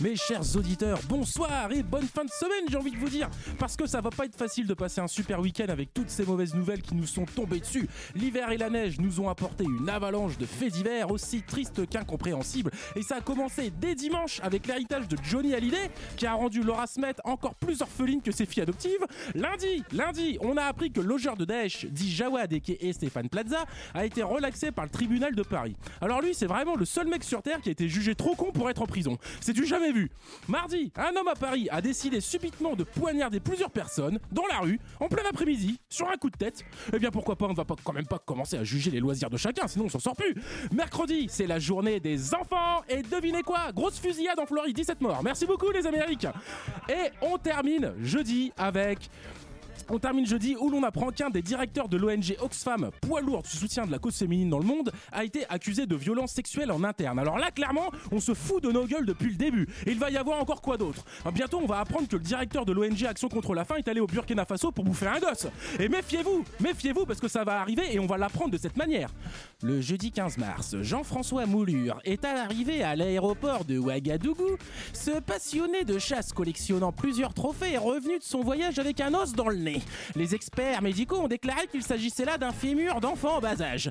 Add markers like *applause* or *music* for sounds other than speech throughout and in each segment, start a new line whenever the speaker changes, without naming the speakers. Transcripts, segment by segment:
Mes chers auditeurs, bonsoir et bonne fin de semaine, j'ai envie de vous dire, parce que ça va pas être facile de passer un super week-end avec toutes ces mauvaises nouvelles qui nous sont tombées dessus. L'hiver et la neige nous ont apporté une avalanche de faits divers aussi tristes qu'incompréhensibles, et ça a commencé dès dimanche avec l'héritage de Johnny Hallyday, qui a rendu Laura Smet encore plus orpheline que ses filles adoptives. Lundi, lundi, on a appris que logeur de Daesh, dit Jawad et Stéphane Plaza, a été relaxé par le tribunal de Paris. Alors lui, c'est vraiment le seul mec sur Terre qui a été jugé trop con pour être en prison. C'est du jamais vu. Mardi, un homme à Paris a décidé subitement de poignarder plusieurs personnes dans la rue en plein après-midi sur un coup de tête. Eh bien pourquoi pas, on va quand même pas commencer à juger les loisirs de chacun, sinon on s'en sort plus. Mercredi, c'est la journée des enfants et devinez quoi? Grosse fusillade en Floride, 17 morts. Merci beaucoup les Américains. Et on termine jeudi avec on termine jeudi où l'on apprend qu'un des directeurs de l'ONG Oxfam, poids lourd du soutien de la cause féminine dans le monde, a été accusé de violences sexuelles en interne. Alors là, clairement, on se fout de nos gueules depuis le début. Il va y avoir encore quoi d'autre? Bientôt, on va apprendre que le directeur de l'ONG Action contre la faim est allé au Burkina Faso pour bouffer un gosse. Et méfiez-vous, méfiez-vous parce que ça va arriver et on va l'apprendre de cette manière. Le jeudi 15 mars, Jean-François Moulure est arrivé à l'aéroport de Ouagadougou. Ce passionné de chasse collectionnant plusieurs trophées est revenu de son voyage avec un os dans le nez. Les experts médicaux ont déclaré qu'il s'agissait là d'un fémur d'enfant en bas âge.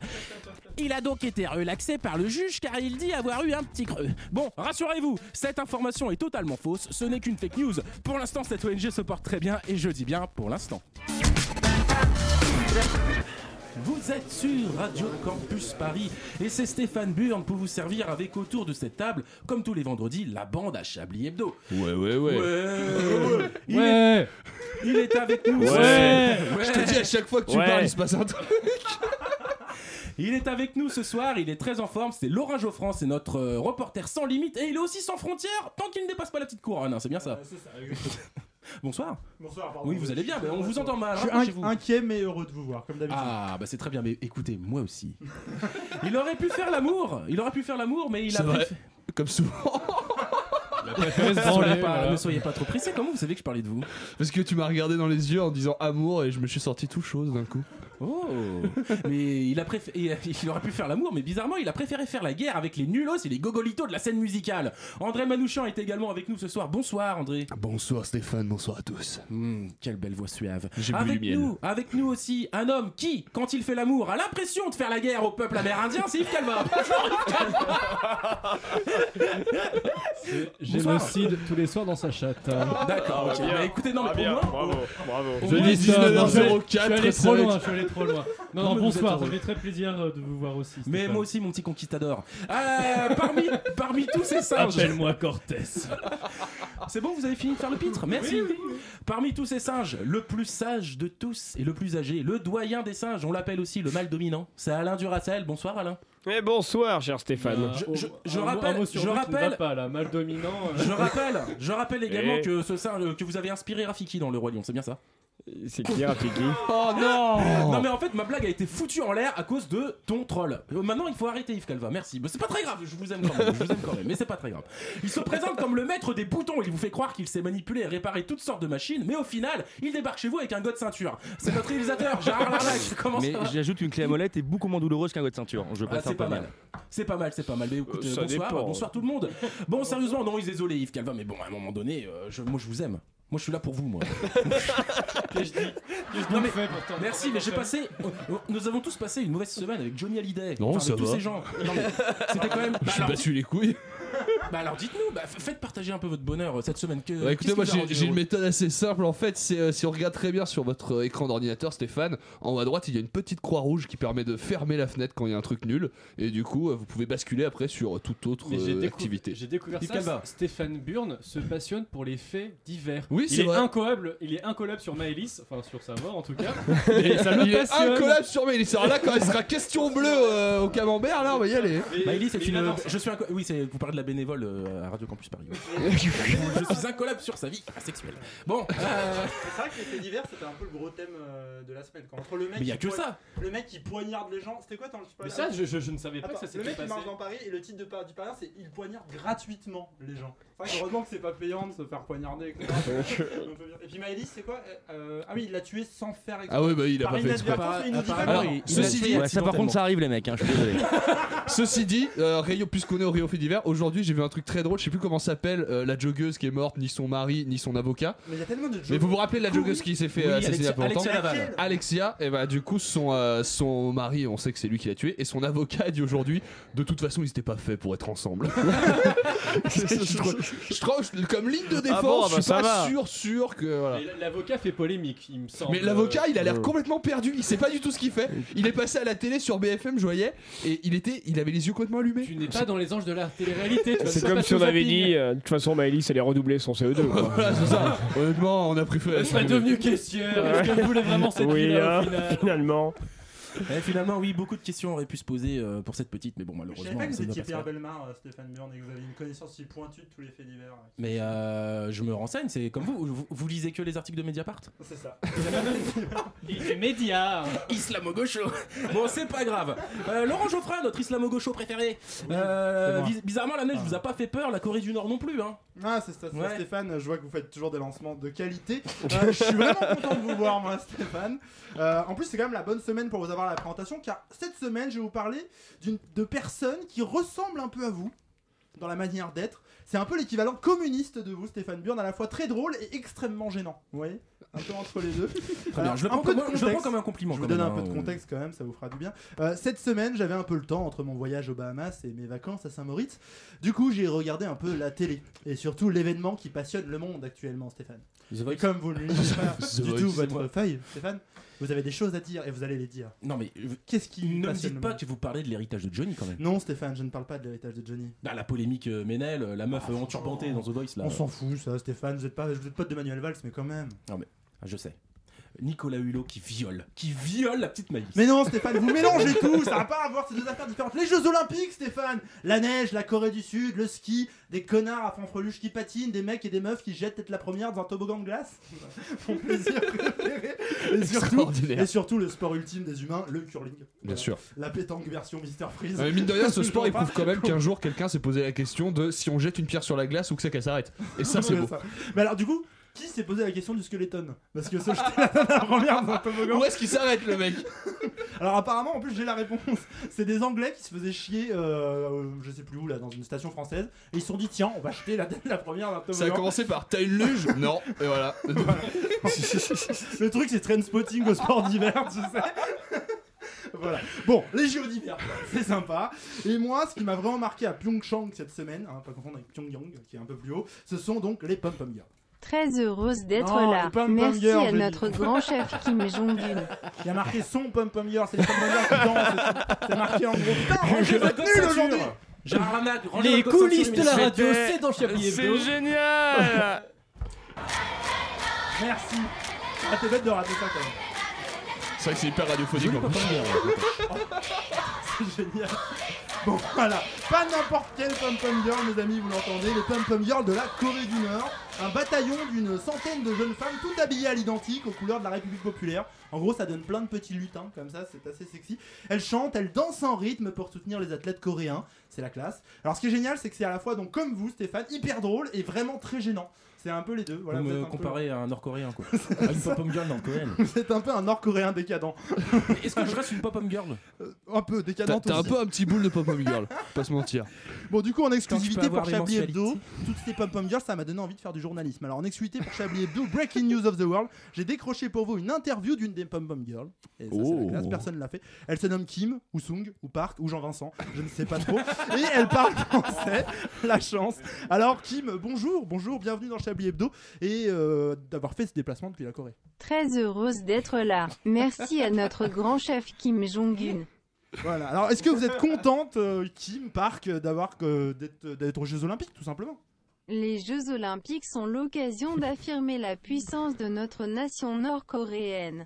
Il a donc été relaxé par le juge car il dit avoir eu un petit creux. Bon, rassurez-vous, cette information est totalement fausse, ce n'est qu'une fake news. Pour l'instant, cette ONG se porte très bien et je dis bien pour l'instant. Vous êtes sur Radio Campus Paris et c'est Stéphane Burn pour vous servir avec autour de cette table, comme tous les vendredis, la bande à Chablis Hebdo.
Ouais, ouais, ouais.
Ouais. Il,
Ouais.
Est, il est avec nous.
Ouais.
Ouais.
Je te dis à chaque fois que tu
Ouais.
parles, il se passe un truc.
Il est avec nous ce soir, il est très en forme, c'est Laurent Geoffrand, c'est notre euh, reporter sans limite et il est aussi sans frontières tant qu'il ne dépasse pas la petite couronne, hein, c'est bien ça. Bonsoir.
Bonsoir, pardon.
Oui, vous allez bien, mais on vous entend mal.
Je suis
rapprochez-vous.
in- inquiet mais heureux de vous voir, comme d'habitude.
Ah, bah c'est très bien, mais écoutez, moi aussi. *laughs* il aurait pu faire l'amour, il aurait pu faire l'amour, mais il a
C'est vrai.
préféré-
Comme souvent. *laughs*
Ne soyez, pas, ne soyez pas trop pressé, comment vous savez que je parlais de vous?
Parce que tu m'as regardé dans les yeux en disant amour et je me suis sorti tout chose d'un coup.
Oh Mais il, a préfé- il aurait pu faire l'amour, mais bizarrement, il a préféré faire la guerre avec les nulos et les gogolitos de la scène musicale. André Manouchian est également avec nous ce soir. Bonsoir, André.
Bonsoir Stéphane, bonsoir à tous.
Hmm, quelle belle voix suave. Avec nous, avec nous aussi, un homme qui, quand il fait l'amour, a l'impression de faire la guerre au peuple amérindien, c'est Yves Calva. *laughs* Bonjour, Yves Calva. Bonsoir.
Génocide tous les soirs dans sa chatte.
D'accord, ok. Bah, écoutez, non, mais pour moi,
bravo, bravo.
Je dis ça, je suis allé-
19h04,
je suis allé
ça
trop
va
loin,
être-
je suis allé trop loin. Non, bonsoir, ça fait très plaisir euh, de vous voir aussi.
Mais moi aussi, mon petit conquistador. Euh, parmi, *laughs* parmi tous ces singes.
Appelle-moi Cortés. *laughs*
C'est bon, vous avez fini de faire le pitre? Merci. Parmi tous ces singes, le plus sage de tous et le plus âgé, le doyen des singes, on l'appelle aussi le mâle dominant. C'est Alain Duracel. Bonsoir Alain.
Mais bonsoir, cher Stéphane.
Je- je- je
Un mot-
rappelle-
mot
je rappelle-
va pas là, mal dominant. euh,
Je rappelle, je rappelle également
Eh.
que ce singe que vous avez inspiré Rafiki dans le roi lion, c'est bien ça?
C'est qui *laughs* Rafiki
Oh non *laughs*
Non mais en fait ma blague a été foutue en l'air à cause de ton troll. Euh, Maintenant il faut arrêter Yves Calva, merci. Mais c'est pas très grave, je vous aime quand même, je vous aime quand même, mais c'est pas très grave. Il se présente comme le maître des boutons, il vous fait croire qu'il sait manipuler et réparer toutes sortes de machines, mais au final il débarque chez vous avec un god ceinture. C'est notre réalisateur Gérard *laughs* Larnac. Comment
Mais
ça va
j'ajoute une clé à molette est beaucoup moins douloureuse qu'un god de ceinture. Je
Ah, c'est pas mal. C'est pas mal, c'est pas mal. Mais écoutez,
Euh,
bonsoir,
dépend.
bonsoir tout le monde. Bon, sérieusement, non, désolé Yves Calva, mais bon, à un moment donné, euh, je, moi je vous aime. Moi je suis là pour vous, moi.
Que je dis, que je
Non, mais-. Merci, mais j'ai passé. Nous avons tous passé une mauvaise semaine avec Johnny Hallyday.
Non,
Enfin,
ça
avec tous ces gens. Non, mais c'était quand même.
Je
Bah,
suis
alors,
battu les couilles.
Bah, alors dites-nous, bah, faites partager un peu votre bonheur euh, cette semaine. Que,
Ouais, écoutez, moi j'ai une méthode assez simple en fait. C'est euh, si on regarde très bien sur votre euh, écran d'ordinateur, Stéphane, en haut à droite il y a une petite croix rouge qui permet de fermer la fenêtre quand il y a un truc nul. Et du coup, euh, vous pouvez basculer après sur euh, toute autre
Mais j'ai décou-
activité.
J'ai découvert ça. Stéphane Burn se passionne pour les faits divers.
Oui,
il
c'est
est
vrai.
incollable. Il est incollable sur Maëlys, enfin sur sa mort en tout cas. Et *laughs* ça
Il est
passionne.
incollable sur mail. Alors là, quand il sera question bleue euh, au camembert, là, on va y aller.
Maëlys, c'est une. Je suis Oui, c'est. Vous parlez de la bénévole euh, à Radio Campus Paris. *laughs* je suis incollable sur sa vie asexuelle. Bon, euh,
C'est vrai que les faits divers c'était un peu le gros thème euh, de la semaine. Quand entre le mec
Mais y a
qui
que ça.
Le mec qui poignarde les gens. C'était quoi ton
Mais ça, je, je- je ne savais pas
Attends,
que ça
le
s'était
mec qui
passé.
marche dans Paris et le titre de du Parisien c'est il poignarde gratuitement les gens. Heureusement que c'est pas payant de se faire poignarder. bien. *laughs* et puis Maëlys c'est quoi Euh, Ah oui il l'a tué sans faire exprès.
Ah oui, bah, il a
Par
pas fait exprès.
il
ceci dit,
Ouais, ça par contre, ça arrive, les mecs, hein, je suis désolé. *laughs*
Ceci dit, euh, Rayo, puisqu'on est au Rio fait d'hiver, aujourd'hui j'ai vu un truc très drôle. Je sais plus comment s'appelle euh, la joggeuse qui est morte, ni son mari, ni son avocat.
Mais il y a tellement de
Mais vous vous rappelez de la joggeuse qui s'est fait
Oui,
euh, assassiner il y a pas longtemps
Alexia
et bah du coup son, son mari, on sait que c'est lui qui l'a tué, et son avocat dit aujourd'hui, de toute façon ils étaient pas faits pour être ensemble. *laughs* je, trouve, comme ligne de défense,
Ah bon, ah
je
bah
suis
ça
pas
va.
sûr, sûr que voilà.
Mais L'avocat fait polémique, il me semble.
Mais l'avocat, il a l'air
euh.
complètement perdu. Il sait pas du tout ce qu'il fait. Il est passé à la télé sur BFM, je voyais, et il était, il avait les yeux complètement allumés.
Tu n'es pas dans les anges de la télé-réalité. tu
C'est comme si on avait
zapping.
dit, euh, de toute façon, Maëlys allait redoubler son CE2. quoi. *laughs*
Voilà, c'est ça. Honnêtement, on a pris feu.
Elle serait devenue caissière. Est-ce qu'elle voulait vraiment cette
Oui,
vie-là
hein,
au final
finalement.
Finalement, oui, beaucoup de questions auraient pu se poser euh, pour cette petite, mais bon,
Je savais
malheureusement,
pas que vous étiez. Pierre Belmar, euh, Stéphane Burn, et que vous avez une connaissance si pointue de tous les faits divers.
Mais euh, je me renseigne, c'est comme vous, vous, vous lisez que les articles de Mediapart?
C'est ça. *laughs*
Les médias.
Islamo-gaucho Bon, c'est pas grave. Euh, Laurent Geoffrin, notre islamo-gaucho préféré. Euh,
c'est moi.
biz- bizarrement, la neige
Ah.
vous a pas fait peur, la Corée du Nord non plus. Hein.
Ah, c'est ça, c'est ça,
Ouais.
Stéphane. Je vois que vous faites toujours des lancements de qualité. *laughs* Euh, je suis vraiment content de vous voir, moi, Stéphane. Euh, en plus, c'est quand même la bonne semaine pour vous avoir la présentation, car cette semaine, je vais vous parler d'une de personnes qui ressemblent un peu à vous dans la manière d'être. C'est un peu l'équivalent communiste de vous, Stéphane Burn, à la fois très drôle et extrêmement gênant. Vous voyez Un peu entre les deux. *laughs*
Très
Alors,
bien, je le
un peu
comme- je le prends comme un compliment,
Je vous donne un peu
hein,
de
euh.
contexte quand même, ça vous fera du bien. Euh, cette semaine, j'avais un peu le temps entre mon voyage aux Bahamas et mes vacances à Saint-Moritz. Du coup, j'ai regardé un peu la télé et surtout l'événement qui passionne le monde actuellement, Stéphane. Et comme vous ne lisez *laughs* pas
The
du tout votre feuille, Stéphane, vous avez des choses à dire et vous allez les dire.
Non, mais euh,
Qu'est-ce qui
ne me dites pas que vous parlez de l'héritage de Johnny quand même.
Non, Stéphane, je ne parle pas de l'héritage de Johnny.
Bah, la polémique euh, Ménel, euh, la meuf enturbantée dans The Voice là.
On s'en fout, ça, Stéphane. Vous êtes pas, vous êtes pote de Manuel Valls, mais quand même.
Non, mais ah, je sais. Nicolas Hulot qui viole, qui viole la petite Maïs.
Mais non, Stéphane, vous mélangez *laughs* tout. Ça va pas avoir ces deux affaires différentes. Les Jeux Olympiques, Stéphane. La neige, la Corée du Sud, le ski, des connards à fanfreluche qui patinent, des mecs et des meufs qui jettent tête la première dans un toboggan de glace. *laughs* Mon plaisir préféré. Et surtout,
Extraordinaire.
et surtout, le sport ultime des humains, le curling.
Bien sûr.
La pétanque version Mister Freeze.
Euh, mine de rien, ce *laughs* sport il prouve quand même qu'un jour quelqu'un s'est posé la question de si on jette une pierre sur la glace ou que c'est qu'elle s'arrête. Et ça, c'est beau.
ça. Mais alors, du coup, qui s'est posé la question du skeleton Parce que se *laughs* jeter la première dans un toboggan.
Où est-ce qu'il s'arrête le mec *laughs*
Alors apparemment, en plus j'ai la réponse. C'est des Anglais qui se faisaient chier, euh, je sais plus où là, dans une station française, et ils se sont dit tiens, on va jeter la, *laughs* la première d'un toboggan.
Ça a commencé par t'as une luge Non. Et voilà.
Le truc c'est train spotting au sport d'hiver, tu sais. voilà. Bon, les jeux d'hiver, c'est sympa. Et moi, ce qui m'a vraiment marqué à Pyeongchang cette semaine, hein, pas confondre avec Pyongyang qui est un peu plus haut, ce sont donc les pom pom girls.
Très heureuse d'être
Non,
là.
pom-pom
Merci
girls,
à notre
dit.
grand chef Kim Jong-un.
Il y a marqué son pom pom girl, c'est les pom pom girls qui dansent. C'est marqué en gros. Putain, rangez votre nul aujourd'hui.
Gérard Lanac, rangez
Les
votre
coulisses de la radio, c'est dans Chablis Hebdo.
C'est génial *laughs*
Merci. Ah, t'es bête de rater ça quand même.
C'est vrai que c'est hyper radiophonique
Joli
en plus. *laughs*
génial. Bon, voilà. Pas n'importe quel pom-pom girl, mes amis, vous l'entendez. Les pom-pom girls de la Corée du Nord. Un bataillon d'une centaine de jeunes femmes, toutes habillées à l'identique, aux couleurs de la République populaire. En gros, ça donne plein de petits lutins, comme ça, c'est assez sexy. Elles chantent, elles dansent en rythme pour soutenir les athlètes coréens. C'est la classe. Alors, ce qui est génial, c'est que c'est à la fois, donc, comme vous, Stéphane, hyper drôle et vraiment très gênant. C'est un peu les deux. Voilà,
Vous
vous êtes
me
un peu-
comparez à un Nord-Coréen quoi. *laughs* à une pop-up girl nord-coréenne. *laughs*
Vous êtes un peu un nord-coréen décadent.
Est-ce que je reste une pop-up girl
Euh, un peu
T'as
décadent
t'as un peu un petit boule de pop-up girl, pas se mentir.
Bon, du coup, en exclusivité pour Chablis Hebdo, toutes ces pom-pom girls, ça m'a donné envie de faire du journalisme. Alors, en exclusivité pour Chablis Hebdo, Breaking News of the World, j'ai décroché pour vous une interview d'une des pom-pom girls. Et ça, c'est la
Oh.
classe, personne ne l'a fait. Elle se nomme Kim, ou Sung, ou Park, ou Jean-Vincent, je ne sais pas trop. Et elle parle français, la chance. Alors, Kim, bonjour, bonjour, bienvenue dans Chablis Hebdo, et euh, d'avoir fait ce déplacement depuis la Corée.
Très heureuse d'être là. Merci à notre grand chef Kim Jong-un.
Voilà. Alors, est-ce que vous êtes contente, euh, Kim, Park, d'avoir euh, d'être aux Jeux Olympiques, tout simplement?
Les Jeux Olympiques sont l'occasion d'affirmer la puissance de notre nation nord-coréenne.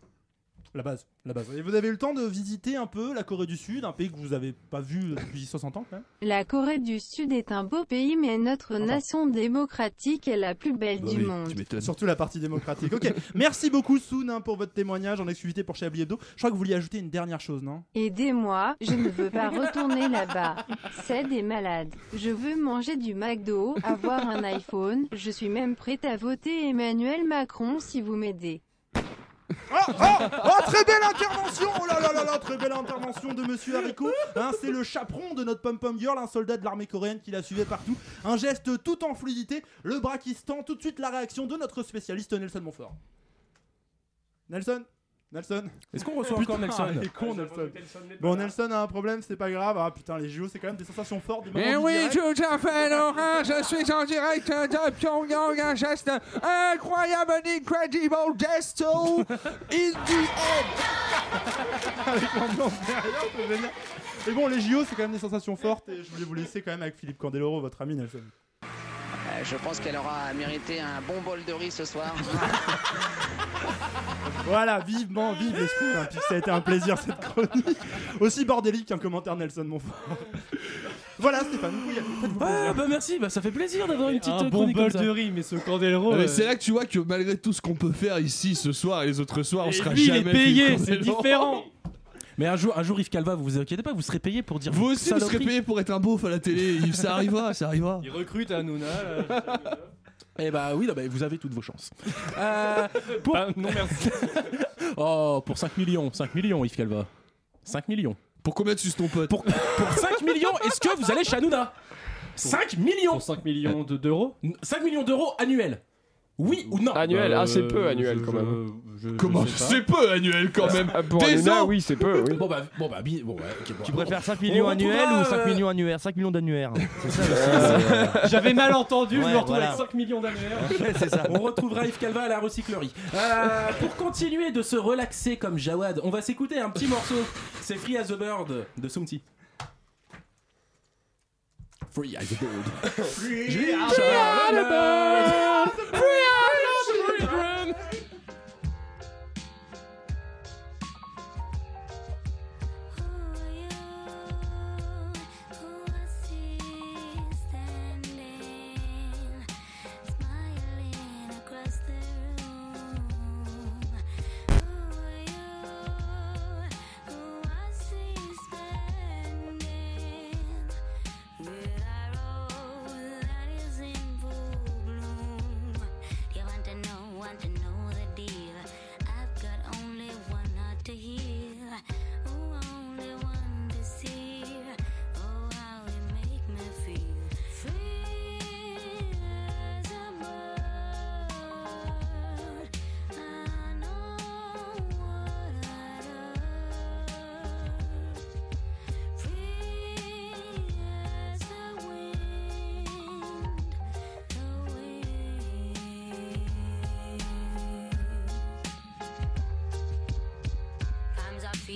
La base, la base. Et vous avez eu le temps de visiter un peu la Corée du Sud, un pays que vous avez pas vu depuis *laughs* 60 ans quand même
La Corée du Sud est un beau pays, mais notre nation démocratique est la plus belle
Bah
du monde.
Surtout la partie démocratique. Ok, *laughs* merci beaucoup Soun hein, pour votre témoignage en exclusivité pour Chablis Hebdo. Je crois que vous vouliez ajouter une dernière chose, non?
Aidez-moi, je ne veux pas retourner là-bas. C'est des malades. Je veux manger du McDo, avoir un iPhone. Je suis même prête à voter Emmanuel Macron si vous m'aidez.
Oh, oh, oh, très belle intervention Oh là là là là, très belle intervention de Monsieur Haricot. Hein, c'est le chaperon de notre pom pom girl, un soldat de l'armée coréenne qui la suivait partout. Un geste tout en fluidité, le bras tend, tout de suite la réaction de notre spécialiste Nelson Montfort. Nelson? Nelson
Est-ce qu'on reçoit encore Nelson
il est con, Nelson. Bon, Nelson a un problème, c'est pas grave. Ah putain, les JO, c'est quand même des sensations fortes. Des moments
oui, tout à fait, Laurent. Je suis en direct de Pyongyang. Un geste incroyable, incredible gesto in the *laughs*
Avec l'ambiance derrière, c'est génial. Et bon, les JO, c'est quand même des sensations fortes. Et je voulais vous laisser quand même avec Philippe Candeloro, votre ami Nelson.
Euh, je pense qu'elle aura mérité un bon bol de riz ce soir. *laughs*
Voilà, vivement, vive l'esprit olympique. Ça a été un plaisir cette chronique. Aussi bordélique qu'un commentaire de Nelson Montfort. voilà, Stéphane. Faites-vous
Ah bah merci, bah ça fait plaisir d'avoir une petite
Un
euh,
bon bol de riz, mais ce Candeloro.
Ah,
euh,
c'est là que tu vois que malgré tout ce qu'on peut faire ici ce soir et les autres soirs, on
Et
sera
lui, il est
jamais
payé, c'est différent.
Mais un jour, un jour Yves Calva, vous vous inquiétez pas, vous serez payé pour dire
Vous aussi, vous serez payé pour être un beauf à la télé. Yves, Ça arrivera, ça arrivera.
Il recrute Hanouna. là. *laughs*
Eh bah oui, bah, vous avez toutes vos chances. *laughs* Euh, pour...
Bah, non, merci. *laughs*
oh, pour 5 millions, 5 millions Yves Calva. 5 millions.
Pour combien tu ton pote
pour, pour 5 millions, est-ce que vous allez chez Hanouna? 5 millions
Pour 5 millions de- d'euros?
5 millions d'euros annuels Oui ou non
Annuel,
Bah,
ah c'est peu
euh,
annuel
je-
quand même.
je- je-
Comment
je.
C'est peu annuel quand même.
Ah, Pour
Des
Hanouna,
ans
oui, c'est peu, oui.
Bon bah, bon bah, bon, ouais, ok, bon,
Tu
bon.
préfères 5
On
millions annuels ou 5
euh,
millions annuaires? 5 millions d'annuaires. C'est ça
Euh, *laughs* J'avais mal entendu, je
Ouais,
me retrouve
voilà.
avec 5 millions d'annuaires. *laughs*
c'est ça.
On retrouvera Yves Calva à la recyclerie. Euh, pour continuer de se relaxer comme Jawad, on va s'écouter un petit morceau. C'est Free as a Bird de Sumti. Free as a Bird. Free as a Bird. Free as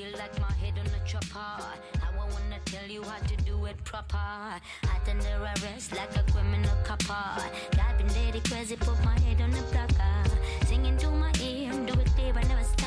feel like my head on a chopper. I wanna tell you how to do it proper. Out under arrest like a criminal copper. God been dead crazy, put my head on the blocker. Singing to my ear, do it clear, I never stop.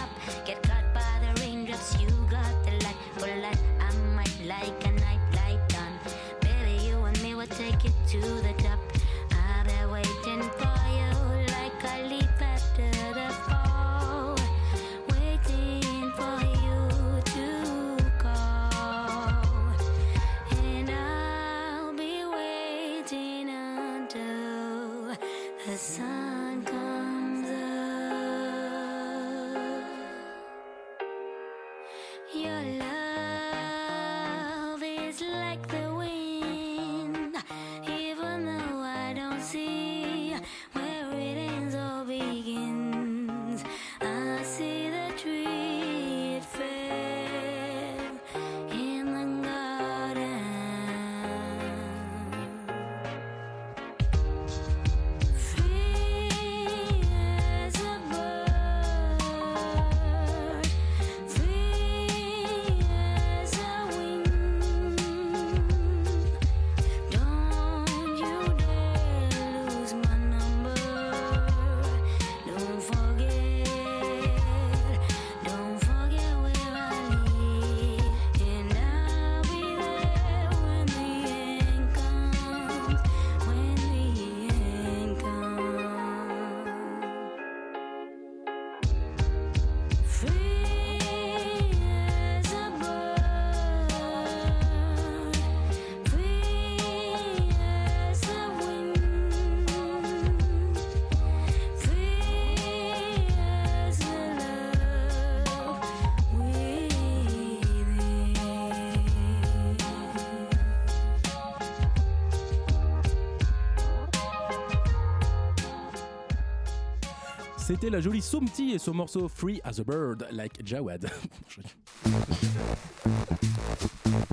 C'était la jolie Soumti et son morceau Free as a Bird, like Jawad.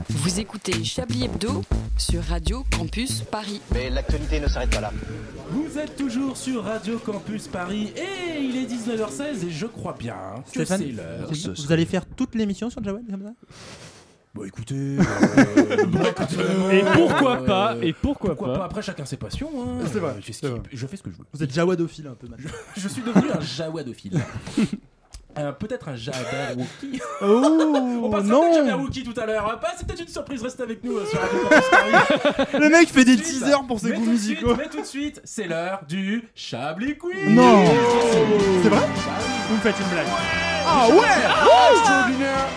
Vous écoutez Chablis Hebdo sur Radio Campus Paris.
Mais l'actualité ne s'arrête pas là.
Vous êtes toujours sur Radio Campus Paris et il est 19h16 et je crois bien que
Stéphane,
c'est l'heure.
vous- allez faire toute l'émission sur Jawad comme ça?
Bon écoutez, euh, *laughs* bon, écoutez,
Et
euh,
pourquoi
euh,
pas Et pourquoi,
pourquoi pas
pas
Après chacun ses passions. Hein.
C'est vrai,
Je fais, ce
c'est
qui-
vrai.
je fais ce que je veux.
Vous êtes Jawadophile un peu maintenant.
Je suis devenu un jawadophile. *laughs* Euh, peut-être un Jabberwocky.
Oh
On peut-être
non
Jabberwocky tout à l'heure. Bah, c'est peut-être une surprise. Restez avec nous sur. *laughs*
Le mec fait des
de
teasers pour ses
mais
goûts
tout de suite,
musicaux.
Mais tout de suite, c'est l'heure du Chablis Quiz.
Non C'est vrai Vous me faites une blague. Ah ouais
Extraordinaire.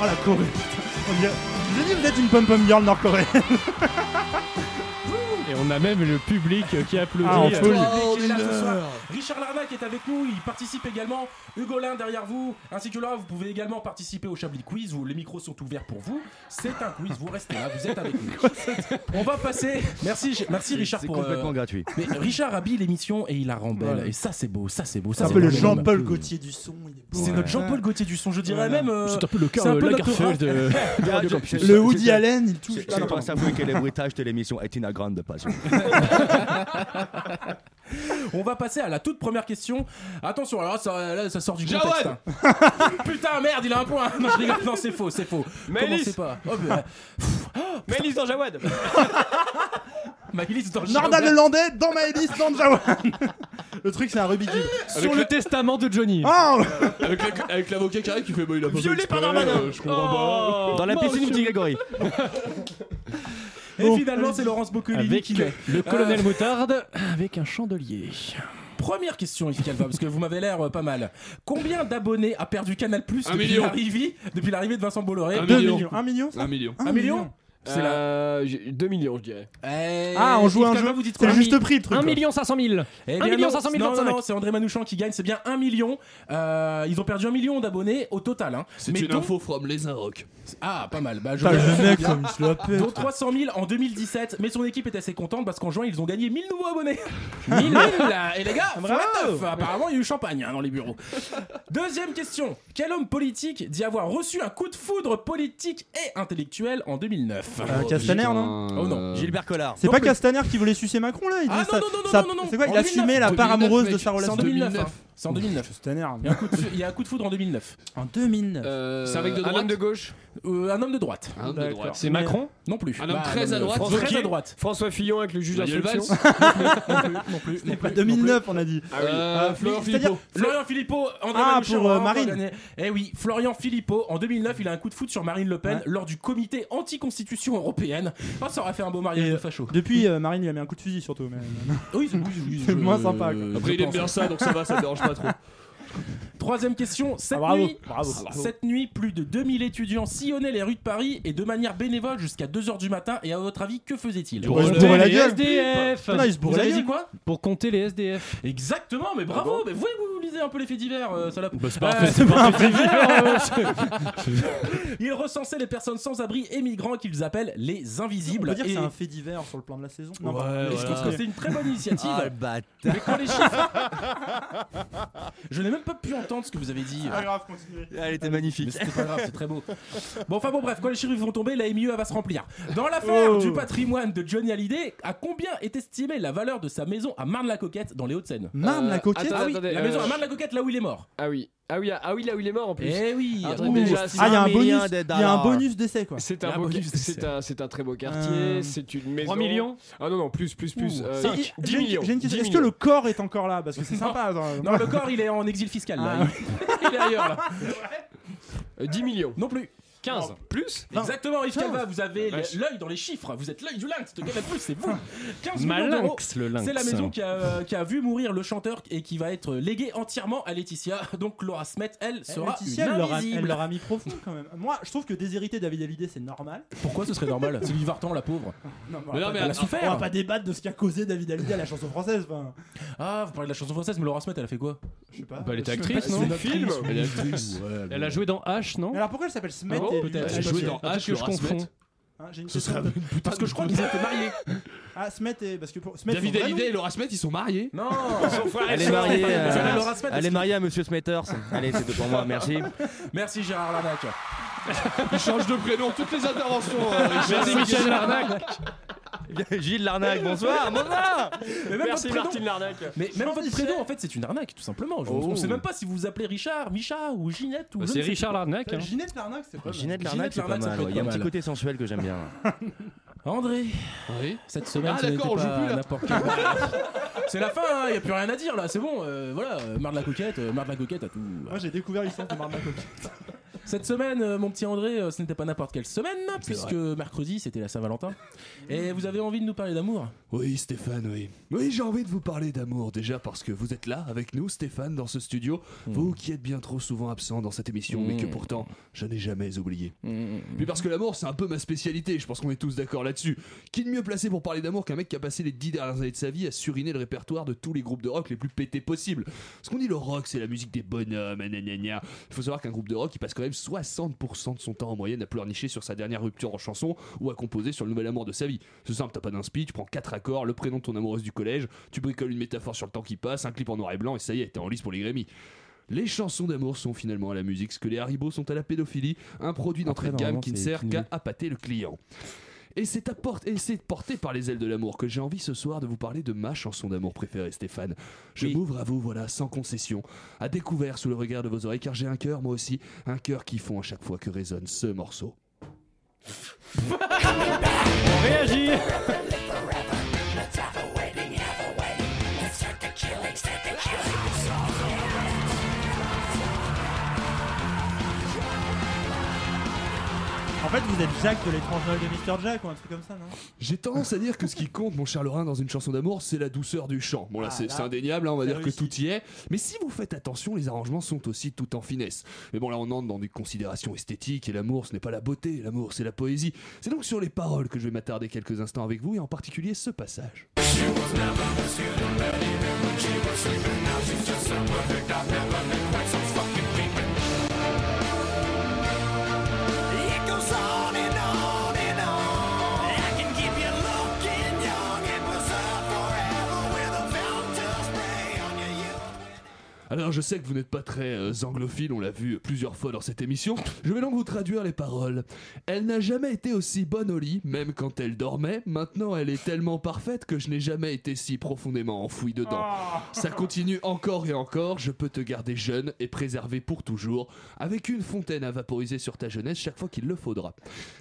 Oh la Corée On dirait- vous dit, vous êtes une pom-pom girl nord-coréenne. *laughs*
Et on a même le public qui applaudit.
Ah,
Le public qui est là ce soir. Richard Larnac est avec nous, il participe également. Hugo Lin derrière vous, ainsi que Laura, vous pouvez également participer au Chablis Quiz où les micros sont ouverts pour vous. C'est un quiz, vous restez là, vous êtes avec nous. On va passer. Merci, merci Richard
C'est
pour. euh,
complètement gratuit.
Mais Richard habille l'émission et il la rend belle.
Ouais.
Et ça, c'est beau, ça, c'est beau.
C'est
ça,
un peu le Jean-Paul
homme.
Gaultier du son.
C'est notre Jean-Paul Gaultier du son, je dirais même. euh,
C'est un peu le
c'est peu
Lagerfeld de, *laughs* de.
Le Woody Allen, il touche.
C'est s'avouer que le bruitage de l'émission est une grande *laughs*
On va passer à la toute première question. Attention, alors là, ça, là, ça sort du
Jawad
contexte. hein. *laughs* Putain, merde, il a un point. *laughs* Non, je rigole. Non, c'est faux, c'est faux. Commencez pas. Oh, bah, *gasps*
Maëlys dans Jawad
Maëlys dans Jawad.
le Landais dans Maëlys dans Jawad. Le truc, c'est un Rubik's Cube.
Sur le testament de Johnny.
Oh
Avec la- avec l'avocat qui arrive qui fait bah, il a pas
Violé par Darmanin.
euh.
Oh,
Dans la piscine, petit Grégory.
Et
Bon,
finalement, c'est Laurence Boccolini
Avec
qui l'est.
le colonel
Euh,
Moutarde avec un chandelier.
Première question, Yves Calva, parce que vous m'avez l'air euh, pas mal. Combien d'abonnés a perdu Canal Plus
Un
depuis
million.
l'arrivée depuis l'arrivée de Vincent Bolloré?
Un
Deux
million.
Un million
Un million.
Un million? C'est la.
Euh, 2 millions, je dirais.
Eh,
Ah, on joue un jeu.
vous dites
C'est juste prix le truc.
1
quoi.
million 500 000.
Eh
1
bien
million
non,
500 000
non, non,
25.
non, c'est André Manouchian qui gagne, c'est bien 1 million. Euh, ils ont perdu 1 million d'abonnés au total. Hein.
C'est
Mais
une info from Les Inrocks.
Ah, pas mal. Bah, je
le mec, comme il se la pète.
Dont 300 000 en 2017, mais son équipe est assez contente parce qu'en juin ils ont gagné 1000 nouveaux abonnés. *laughs* 1000 là. Et les gars,
Bravo.
Apparemment il y a eu champagne hein, dans les bureaux. Deuxième question. Quel homme politique dit avoir reçu un coup de foudre politique et intellectuel en 2009
Euh, Castaner, non
Oh non.
Gilbert Collard.
C'est pas. Castaner qui voulait sucer Macron là? Il
Ah non, non, non, non, non, non.
C'est quoi
En
Il
2009,
assumait la part
2009,
amoureuse de
mec.
sa
C'est en
relation.
2009.
2009.
hein. C'est en 2009.
Castaner.
Il y, a un coup de, il y a un coup de foudre en 2009.
En 2009.
Euh, C'est avec de
un homme de gauche.
Euh, un homme de droite.
Un homme de
D'accord.
droite.
C'est Macron?
Non plus.
Un homme très à droite.
Très
François
à droite.
François Fillon avec le juge
Manuel
d'instruction.
Non plus. Non plus. Non
Pas
plus.
2009 on a dit.
Euh,
Euh,
Florent
c'est-à-dire-
Philippot.
Florian Philippot, André
Ah,
Manouchian
pour, euh, Marine.
gagné. Eh oui, Florian Philippot, en 2009, il a un coup de foot sur Marine Le Pen
Ouais.
lors du comité anti-constitution européenne. Ah, ça aurait fait un beau mariage
Et,
de facho.
Depuis, euh, Marine lui a mis un coup de fusil surtout. Mais...
Oui, oui, oui,
C'est *laughs*
je-
moins sympa, quoi.
je
Après, il aime
pense.
bien ça, donc ça va, ça dérange pas trop. *laughs*
Troisième question. Cette,
Ah, bravo,
nuit,
bravo.
cette nuit, plus de 2000 étudiants sillonnaient les rues de Paris et de manière bénévole jusqu'à 2h du matin. Et à votre avis, que faisaient-ils
Du
Ouais, il se bourrait la
les
gueule.
SDF.
Non, il se
Vous
bourrait la
avez dit
gueule.
quoi
Pour compter les SDF.
Exactement, mais bravo, mais vous, vous lisez un peu les faits divers, euh, salope.
Bah, c'est
Euh,
pas c'est pas un fait divers, *laughs*
Ils recensaient les personnes sans abri et migrants qu'ils appellent les
On
invisibles.
peut dire que c'est un fait divers sur le plan de la saison. Non,
Ouais, je trouve que c'est une très bonne initiative.
Ah, le bâtard.
mais quand les chiffres. *laughs* je n'ai même pas pu entendre ce que vous avez dit.
C'est pas grave, continuez.
Elle était magnifique.
c'était pas grave, c'est très beau. Bon, enfin bon, bref, quand les chiffres vont tomber, la MIE va se remplir. Dans l'affaire
Oh.
du patrimoine de Johnny Hallyday, à combien est estimée la valeur de sa maison à Marne-la-Coquette dans les Hauts-de-Seine?
Euh,
coquette.
attends,
Ah oui, la
euh,
maison à Marne-la-Coquette, là où il est mort.
Ah oui. Ah oui, ah oui, là où il est mort en plus.
Eh oui.
Déjà,
Ah, il y a un bonus.
de
Il y a un bonus d'essai quoi.
C'est un,
un bonus d'essai.
c'est un, c'est un très beau quartier,
Euh,
c'est une maison.
3 millions
Ah non, non, plus, plus, plus.
Ouh.
euh,
Ça,
cinq,
j'ai
10
une-
millions.
J'ai une question.
10
Est-ce que le corps est encore là? Parce que c'est
Non.
sympa. attends.
Non, le corps il est en exil fiscal là.
Ah.
Il est ailleurs là. *laughs*
Euh, 10 millions.
Non plus.
15. Plus
Non.
Exactement, Yves Calva, vous avez
Vache.
l'œil dans les chiffres, vous êtes l'œil du lynx, te gagne plus, c'est vous 15 millions
Malinx,
d'euros.
le lynx.
C'est la maison qui a, qui a vu mourir le chanteur et qui va être léguée entièrement à Laetitia. Donc Laura Smet, elle,
Eh,
sera
Laetitia,
une
elle leur, a,
invisible.
elle leur a mis profond quand même. Moi, je trouve que déshériter David Hallyday, c'est normal.
Pourquoi ce serait normal? Sylvie Vartan, la pauvre.
Non,
Mais non,
elle a
pas,
souffert.
on va pas débattre de ce qu'a causé David Hallyday à la chanson française. Enfin,
Ah, vous parlez de la chanson française, mais Laura Smet, elle a fait quoi?
Je sais pas.
Bah, elle était
Je sais
actrice,
pas
non? Film
Elle est actrice.
A joué dans H, non?
Mais alors pourquoi elle s'appelle Smet?
Ah bon
et-
Peut-être. Sais
dans H,
que je confonds.
Hein, une
Ce serait
de-
une
Parce que je crois qu'ils étaient mariés.
Ah, Smet et. Parce que pour. Smet,
David Hallyday et Laura Smet, ils sont mariés.
Non
Elle est mariée, euh,
Smet,
elle est mariée à Monsieur Smetters. Allez, c'est tout pour moi, merci. *laughs*
Merci Gérard Larnac. *laughs*
Il change de prénom toutes les interventions. euh.
Merci Michel Larnac. *laughs*
Gilles Larnac, bonsoir, *laughs* bonsoir.
Mais même
Merci
votre prénom-
Martine Larnac.
Mais même votre prénom, en fait, c'est une arnaque, tout simplement. Je-
Oh.
On sait même pas si vous vous appelez Richard, Micha ou Ginette ou.
Bah,
je
c'est
ne sais
Richard
pas.
Larnac. hein.
Euh, Ginette Larnac, c'est pas mal.
Ginette Larnac, c'est pas
Larnac, ça
mal.
peut
ouais.
être
Il y a un
pas
petit
mal.
côté sensuel que j'aime bien. *laughs*
André,
Oui.
cette semaine,
Ah,
ce n'était
d'accord, on joue
pas
plus, là.
n'importe quel. c'est la fin, il n'y a plus rien à dire là, c'est bon. euh, voilà, euh, marre de la coquette, euh, marre de la coquette à tout.
Moi, j'ai découvert l'histoire de Marmac
Cette semaine, euh, mon petit André, euh, ce n'était pas n'importe quelle semaine, puisque mercredi c'était la Saint-Valentin. Et vous avez envie de nous parler d'amour?
Oui, Stéphane, oui. Oui, j'ai envie de vous parler d'amour, déjà parce que vous êtes là avec nous, Stéphane, dans ce studio. Vous qui êtes bien trop souvent absent dans cette émission, mais que
Mm.
pourtant, je n'ai jamais oublié. Puis parce que l'amour, c'est un peu ma spécialité, je pense qu'on est tous d'accord là-dessus. Qui de mieux placé pour parler d'amour qu'un mec qui a passé les dix dernières années de sa vie à suriner le répertoire de tous les groupes de rock les plus pétés possibles? Parce qu'on dit le rock, c'est la musique des bonhommes. Il faut savoir qu'un groupe de rock, il passe quand même 60% de son temps en moyenne à pleurnicher sur sa dernière rupture en chanson ou à composer sur le nouvel amour de sa vie. C'est simple, t'as pas d'inspi, tu prends quatre accords, le prénom de ton amoureuse du collège, tu bricoles une métaphore sur le temps qui passe, un clip en noir et blanc et ça y est, t'es en lice pour les Grammy. Les chansons d'amour sont finalement à la musique ce que les Haribo sont à la pédophilie, un produit d'entrée de gamme qui ne sert qu'à appâter le client. Et c'est à porte- et c'est porté par les ailes de l'amour que j'ai envie ce soir de vous parler de ma chanson d'amour préférée, Stéphane. Je m'ouvre à vous, voilà, sans concession, à découvert sous le regard de vos oreilles, car j'ai un cœur, moi aussi, un cœur qui fond à chaque fois que résonne ce morceau. *laughs*
Réagis
En fait, vous êtes Jack de l'étrange Noël de Mr. Jack ou un truc comme ça, non?
J'ai tendance à dire que ce qui compte, mon cher Laurent, dans une chanson d'amour, c'est la douceur du chant. Bon là,
Ah,
c'est indéniable, hein, on va dire que
réussi.
tout y est. Mais si vous faites attention, les arrangements sont aussi tout en finesse. Mais bon, là, on entre dans des considérations esthétiques et l'amour, ce n'est pas la beauté, l'amour, c'est la poésie. C'est donc sur les paroles que je vais m'attarder quelques instants avec vous et en particulier ce passage. Alors je sais que vous n'êtes pas très euh, anglophile, on l'a vu plusieurs fois dans cette émission. Je vais donc vous traduire les paroles. Elle n'a jamais été aussi bonne au lit, même quand elle dormait. Maintenant elle est tellement parfaite que je n'ai jamais été si profondément enfoui dedans. Ça continue encore et encore, je peux te garder jeune et préservé pour toujours, avec une fontaine à vaporiser sur ta jeunesse chaque fois qu'il le faudra.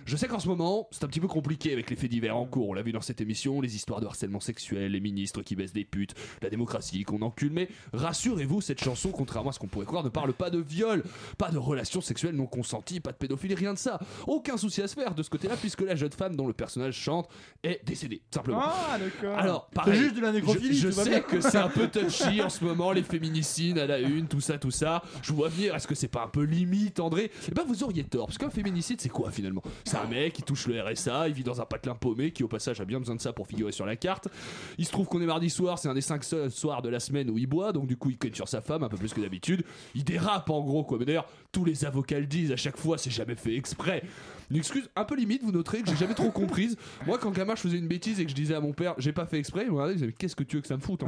Je sais qu'en ce moment, c'est un petit peu compliqué avec les faits divers en cours, on l'a vu dans cette émission, les histoires de harcèlement sexuel, les ministres qui baissent des putes, la démocratie qu'on encule, mais rassurez-vous, cette chanson, contrairement à ce qu'on pourrait croire, ne parle pas de viol, pas de relations sexuelles non consenties, pas de pédophilie, rien de ça. Aucun souci à se faire de ce côté-là, puisque la jeune femme dont le personnage chante est décédée, simplement.
Ah, d'accord.
Alors,
C'est
pareil,
juste de la nécrophilie,
Je, sais que c'est un peu *laughs* touchy en ce moment, les féminicides à la une, tout ça, tout ça. Je vous vois venir, est-ce que c'est pas un peu limite, André? Eh ben, vous auriez tort, parce qu'un féminicide, c'est quoi finalement? C'est un mec qui touche le RSA, il vit dans un patelin paumé, qui au passage a bien besoin de ça pour figurer sur la carte. Il se trouve qu'on est mardi soir, c'est un des cinq seuls soirs de la semaine où il boit, donc du coup, il cogne sur sa femme un peu plus que d'habitude. Il dérape en gros, quoi. Mais d'ailleurs, tous les avocats le disent à chaque fois, c'est jamais fait exprès. Une excuse un peu limite, vous noterez que j'ai jamais trop comprise. Moi, quand gamin, je faisais une bêtise et que je disais à mon père, j'ai pas fait exprès, il me regardait, qu'est-ce que tu veux que ça me foute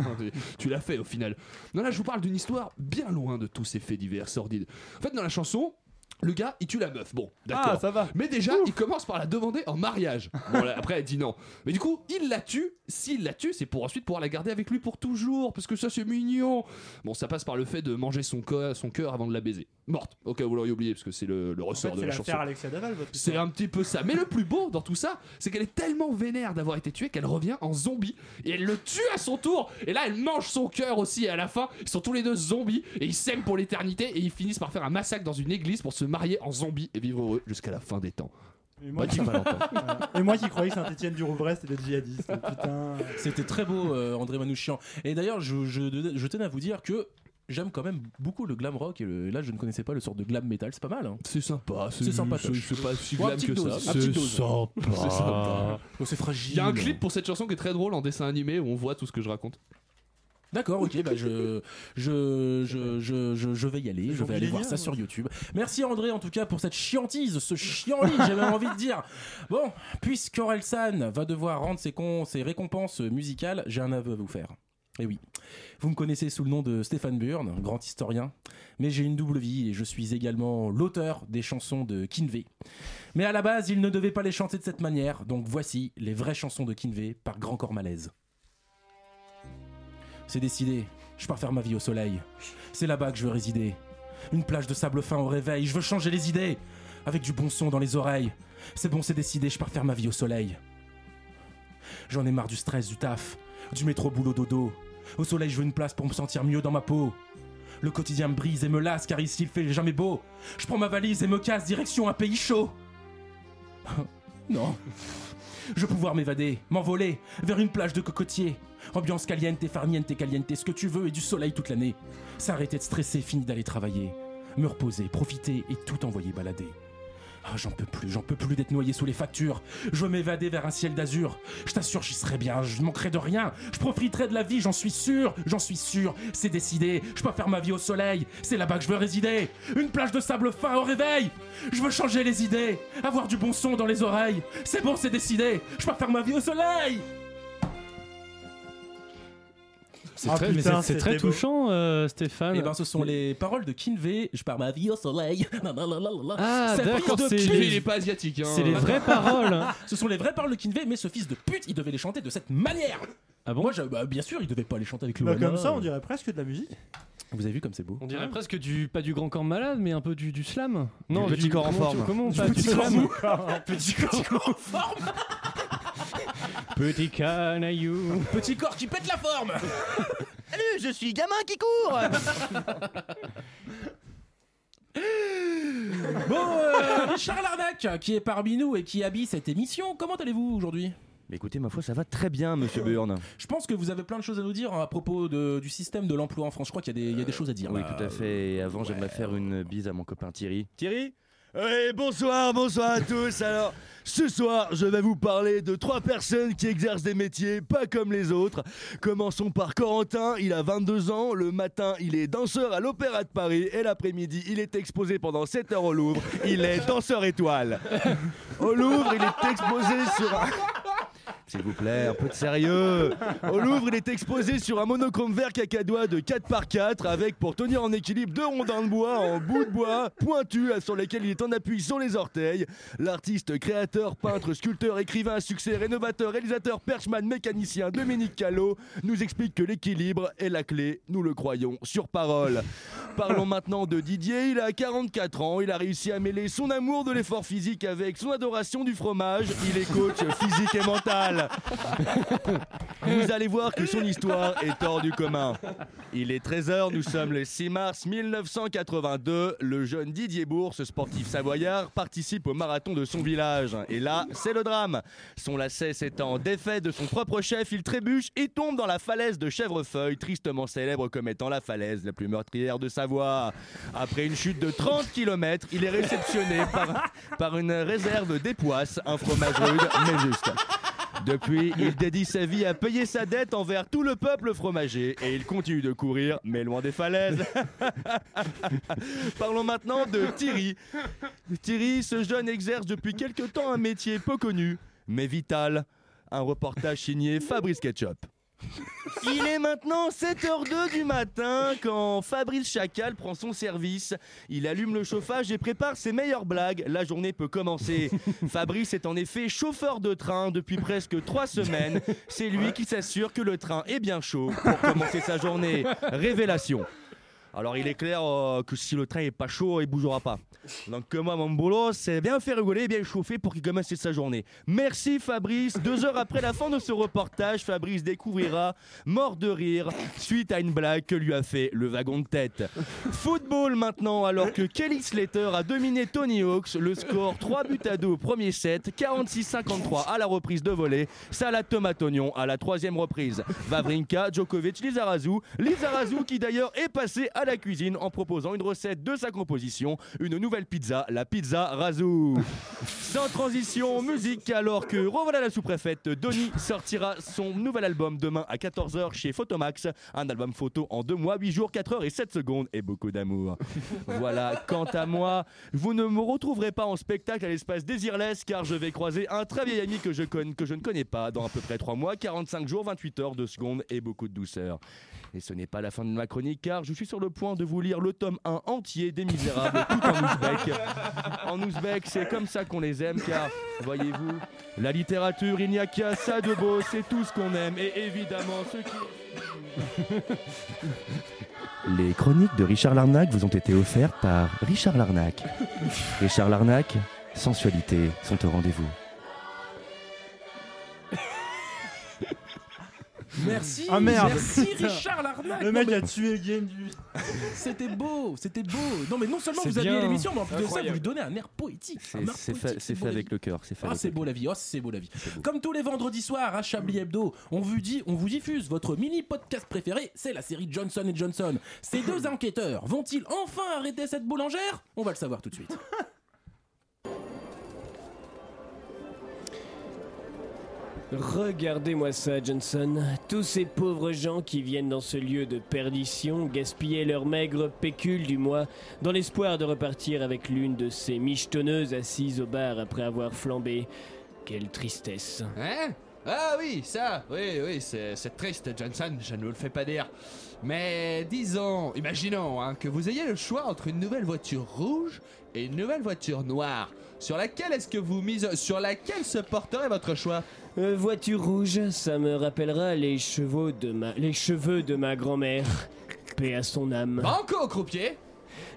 Tu l'as fait au final. Non, là, je vous parle d'une histoire bien loin de tous ces faits divers sordides. En fait, dans la chanson, le gars, il tue la meuf. Bon, d'accord.
Ah, ça va.
Mais déjà, il commence par la demander en mariage. *laughs* Bon, là, après, elle dit non. Mais du coup, il la tue. S'il la tue, c'est pour ensuite pouvoir la garder avec lui pour toujours. Parce que ça, c'est mignon. Bon, ça passe par le fait de manger son, co- son cœur avant de la baiser. Morte. Au cas où vous l'auriez oublié, parce que c'est le, le
En
ressort
fait,
de
c'est
la chanson.
l'affaire Alexia Daval, votre
C'est un petit peu ça. Mais le plus beau dans tout ça, c'est qu'elle est tellement vénère d'avoir été tuée qu'elle revient en zombie et elle le tue à son tour. Et là, elle mange son cœur aussi. Et à la fin, ils sont tous les deux zombies et ils s'aiment pour l'éternité et ils finissent par faire un massacre dans une église pour se marier en zombie et vivre heureux jusqu'à la fin des temps.
Et moi. *laughs* Et qui croyais que Saint-Etienne du Rouvray c'était des djihadistes. Putain.
C'était très beau, euh, André Manouchian. Et d'ailleurs, je, je, je tenais à vous dire que j'aime quand même beaucoup le glam rock. Et le- là, je ne connaissais pas le sort de glam metal. C'est pas mal. Hein.
C'est sympa.
C'est sympa.
C'est pas si glam que
dose,
ça. C'est sympa.
Oh, c'est fragile.
Il y a un clip pour cette chanson qui est très drôle en dessin animé où on voit tout ce que je raconte.
D'accord, ok, bah je, je, je, je, je, je vais y aller, je vais aller voir ça sur YouTube. Merci André en tout cas pour cette chiantise, ce chiant-lit, *laughs* j'ai même envie de dire. Bon, puisque Orelsan va devoir rendre ses, con- ses récompenses musicales, j'ai un aveu à vous faire. Et oui, vous me connaissez sous le nom de Stéphane Burn, grand historien, mais j'ai une double vie et je suis également l'auteur des chansons de Kinvey. Mais à la base, il ne devait pas les chanter de cette manière, donc voici les vraies chansons de Kinvey par Grand Corps Malaise. C'est décidé, je pars faire ma vie au soleil. C'est là-bas que je veux résider. Une plage de sable fin au réveil, je veux changer les idées. Avec du bon son dans les oreilles. C'est bon, c'est décidé, je pars faire ma vie au soleil. J'en ai marre du stress, du taf, du métro boulot dodo. Au soleil, je veux une place pour me sentir mieux dans ma peau. Le quotidien me brise et me lasse car ici il fait jamais beau. Je prends ma valise et me casse direction un pays chaud. *laughs* non. Je veux pouvoir m'évader, m'envoler vers une plage de cocotiers. Ambiance caliente, farniente, caliente, ce que tu veux et du soleil toute l'année. S'arrêter de stresser, fini d'aller travailler. Me reposer, profiter et tout envoyer balader. Ah, j'en peux plus, j'en peux plus d'être noyé sous les factures. Je veux m'évader vers un ciel d'azur. Je t'assure, j'y serai bien, je manquerai de rien. Je profiterai de la vie, j'en suis sûr, j'en suis sûr. C'est décidé, je peux faire ma vie au soleil. C'est là-bas que je veux résider. Une plage de sable fin au réveil. Je veux changer les idées, avoir du bon son dans les oreilles. C'est bon, c'est décidé, je peux faire ma vie au soleil.
C'est
Ah,
très, mais
putain,
c'est- c'est très
beau.
touchant, euh, Stéphane.
Eh ben, ce sont les paroles de Kinvey. Je pars ma vie au soleil. *laughs*
Ah,
Cette
d'accord, c'est les- Il est pas asiatique, hein. c'est les vraies *laughs* paroles.
Ce sont les vraies paroles de Kinvey, mais ce fils de pute, il devait les chanter de cette manière.
Ah bon
Moi, je- bah, bien sûr, il devait pas les chanter avec le
Bah, comme ça, on dirait presque de la musique.
Vous avez vu comme c'est beau
On dirait presque du pas du grand corps malade, mais un peu du, du slam. Non,
petit corps en
comment
forme.
Comment
Du
pas du
petit corps
slam. *laughs*
Petit corps en forme.
Petit canaillou.
Petit corps qui pète la forme. *laughs*
Salut, je suis gamin qui court *laughs*
Bon, euh, Richard Larnac, qui est parmi nous et qui habille cette émission, comment allez-vous aujourd'hui?
Mais écoutez, ma foi, ça va très bien, monsieur Burn.
Je pense que vous avez plein de choses à nous dire à propos de- du système de l'emploi en France. Je crois qu'il y, a des- il y a des choses à dire.
Oui,
là.
tout à fait. Et avant, j'aimerais faire une bise à mon copain Thierry. Thierry? Oui, bonsoir, bonsoir à tous. Alors, ce soir, je vais vous parler de trois personnes qui exercent des métiers pas comme les autres. Commençons par Corentin, il a 22 ans. Le matin, il est danseur à l'Opéra de Paris. Et l'après-midi, il est exposé pendant 7 heures au Louvre. Il est danseur étoile. Au Louvre, il est exposé sur un... S'il vous plaît, un peu de sérieux. Au Louvre, il est exposé sur un monochrome vert cacadois de 4 par 4 avec pour tenir en équilibre deux rondins de bois en bout de bois pointus sur lesquels il est en appui sur les orteils. L'artiste, créateur, peintre, sculpteur, écrivain à succès, rénovateur, réalisateur, perchman, mécanicien Dominique Callot nous explique que l'équilibre est la clé, nous le croyons, sur parole. Parlons maintenant de Didier, il a 44 ans, il a réussi à mêler son amour de l'effort physique avec son adoration du fromage, il est coach physique et mental. *laughs* Vous allez voir que son histoire est hors du commun. Il est 13h, nous sommes le 6 mars 1982. Le jeune Didier Bourse, sportif savoyard, participe au marathon de son village. Et là, c'est le drame. Son lacet s'étant défait de son propre chef, il trébuche et tombe dans la falaise de Chèvrefeuille, tristement célèbre comme étant la falaise la plus meurtrière de Savoie. Après une chute de 30 km, il est réceptionné *laughs* par, par une réserve d'époisses, un fromage rude mais juste. Depuis, il dédie sa vie à payer sa dette envers tout le peuple fromager et il continue de courir, mais loin des falaises. *laughs* Parlons maintenant de Thierry. Thierry, ce jeune exerce depuis quelque temps un métier peu connu, mais vital. Un reportage signé Fabrice Ketchup. *laughs* Il est maintenant 7h02 du matin quand Fabrice Chacal prend son service. Il allume le chauffage et prépare ses meilleures blagues. La journée peut commencer. *laughs* Fabrice est en effet chauffeur de train depuis presque 3 semaines. C'est lui qui s'assure que le train est bien chaud pour commencer sa journée. Révélation. Alors il est clair euh, que si le train est pas chaud, il bougera pas. Donc que moi mon boulot, c'est bien faire rigoler, bien chauffer pour qu'il commence sa journée. Merci Fabrice. Deux heures après la fin de ce reportage, Fabrice découvrira mort de rire suite à une blague que lui a fait le wagon de tête. Football maintenant, alors que Kelly Slater a dominé Tony Hawks, le score 3 buts à 2 au premier set, 46-53 à la reprise de volée, salade tomate oignon à la troisième reprise. Vavrinka, Djokovic, Lizarazu, Lizarazu qui d'ailleurs est passé à la cuisine en proposant une recette de sa composition, une nouvelle pizza, la pizza Razou. *laughs* Sans transition, musique, alors que revoilà la sous-préfète, Donny sortira son nouvel album demain à 14h chez Photomax. Un album photo en 2 mois, 8 jours, 4 heures et 7 secondes et beaucoup d'amour. *laughs* Voilà, quant à moi, vous ne me retrouverez pas en spectacle à l'espace Désirless car je vais croiser un très vieil ami que je, que je ne connais pas dans à peu près 3 mois, 45 jours, 28 heures, 2 secondes et beaucoup de douceur. Et ce n'est pas la fin de ma chronique car je suis sur le point de vous lire le tome 1 entier des Misérables tout en ouzbek. En ouzbek, c'est comme ça qu'on les aime car, voyez-vous, la littérature, il n'y a qu'à ça de beau, c'est tout ce qu'on aime et évidemment ce qui... *laughs* Les chroniques de Richard Larnac vous ont été offertes par Richard Larnac. Richard Larnac, sensualité sont au rendez-vous.
Merci,
Ah merde
merci Richard Larnac.
Le mec
Non,
a tué le game du.
C'était beau, c'était beau. Non mais non seulement vous aviez l'émission, mais en plus de ça, vous lui donnez un air poétique.
C'est fait, fait avec le cœur. C'est fait
Ah c'est beau la vie, oh c'est beau la vie. Comme tous les vendredis soirs à Chablis Hebdo, on vous dit, on vous diffuse votre mini podcast préféré, c'est la série Johnson et Johnson. Ces *laughs* deux enquêteurs vont-ils enfin arrêter cette boulangère? On va le savoir tout de suite.
Regardez-moi ça, Johnson. Tous ces pauvres gens qui viennent dans ce lieu de perdition gaspiller leur maigre pécule du mois dans l'espoir de repartir avec l'une de ces michetonneuses assises au bar après avoir flambé. Quelle tristesse.
Hein? Ah oui, ça, oui, oui, c'est triste, Johnson, je ne vous le fais pas dire. Mais disons, imaginons hein, que vous ayez le choix entre une nouvelle voiture rouge et une nouvelle voiture noire. Sur laquelle est-ce que vous mise Sur laquelle se porterait votre choix
Euh, voiture rouge, ça me rappellera les chevaux de ma... les cheveux de ma grand-mère. Paix à son âme.
Banco, croupier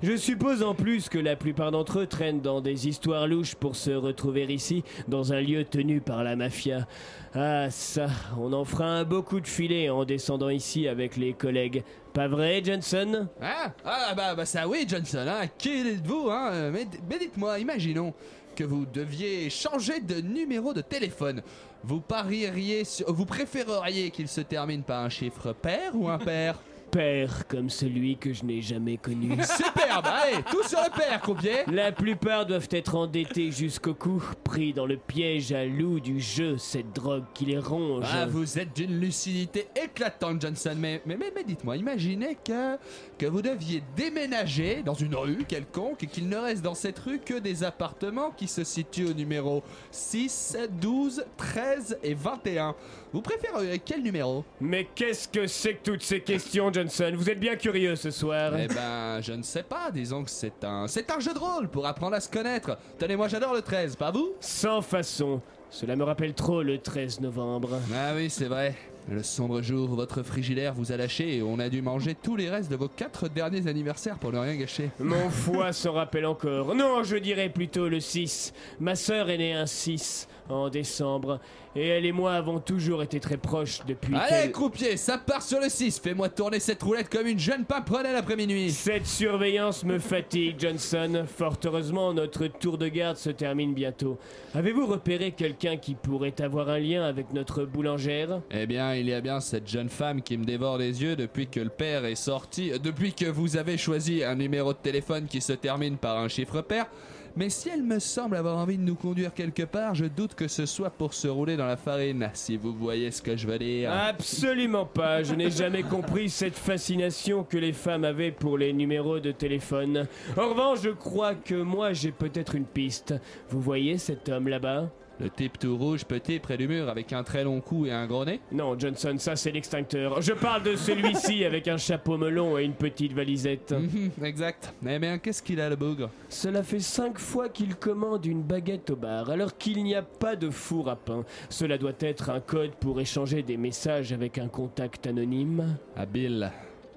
Je suppose en plus que la plupart d'entre eux traînent dans des histoires louches pour se retrouver ici, dans un lieu tenu par la mafia. Ah ça, on en fera un beau coup de filet en descendant ici avec les collègues. Pas vrai, Johnson?
Hein? Ah bah, bah ça oui, Johnson, hein Qui êtes-vous, hein? Euh, Mais, mais dites-moi, imaginons que vous deviez changer de numéro de téléphone. Vous parieriez sur... Vous préféreriez qu'il se termine par un chiffre pair ou impair?
Père comme celui que je n'ai jamais connu. *laughs*
Superbe, allez, tout sur le père,
La plupart doivent être endettés jusqu'au cou, pris dans le piège à loup du jeu, cette drogue qui les ronge.
Ah, vous êtes d'une lucidité éclatante, Johnson. Mais, mais, mais, mais dites-moi, imaginez que, que vous deviez déménager dans une rue quelconque et qu'il ne reste dans cette rue que des appartements qui se situent au numéro 6, 12, 13 et 21. Vous préféreriez quel numéro?
Mais qu'est-ce que c'est que toutes ces questions, Johnson Vous êtes bien curieux ce soir.
Eh ben, je ne sais pas. Disons que c'est un, c'est un jeu de rôle pour apprendre à se connaître. Tenez, moi j'adore le 13, pas vous?
Sans façon. Cela me rappelle trop le 13 novembre.
Ah oui, c'est vrai. Le sombre jour où votre frigidaire vous a lâché et on a dû manger tous les restes de vos quatre derniers anniversaires pour ne rien gâcher.
Mon *laughs* foie s'en rappelle encore. Non, je dirais plutôt le 6. Ma sœur est née un 6 en décembre. Et elle et moi avons toujours été très proches depuis
Allez, croupier, ça part sur le 6. Fais-moi tourner cette roulette comme une jeune pimprenelle après minuit.
Cette surveillance me fatigue, Johnson. Fort heureusement, notre tour de garde se termine bientôt. Avez-vous repéré quelqu'un qui pourrait avoir un lien avec notre boulangère?
Eh bien, il y a bien cette jeune femme qui me dévore les yeux depuis que le père est sorti, euh, depuis que vous avez choisi un numéro de téléphone qui se termine par un chiffre pair. Mais si elle me semble avoir envie de nous conduire quelque part, je doute que ce soit pour se rouler dans la farine, si vous voyez ce que je veux dire.
Absolument pas. Je n'ai jamais compris cette fascination que les femmes avaient pour les numéros de téléphone. En revanche, je crois que moi j'ai peut-être une piste. Vous voyez cet homme là-bas?
Le type tout rouge, petit, près du mur, avec un très long cou et un gros nez
Non, Johnson, ça c'est l'extincteur. Je parle de celui-ci *laughs* avec un chapeau melon et une petite valisette.
Mhm, exact. Eh bien, qu'est-ce qu'il a le bougre?
Cela fait cinq fois qu'il commande une baguette au bar, alors qu'il n'y a pas de four à pain. Cela doit être un code pour échanger des messages avec un contact anonyme.
Habile.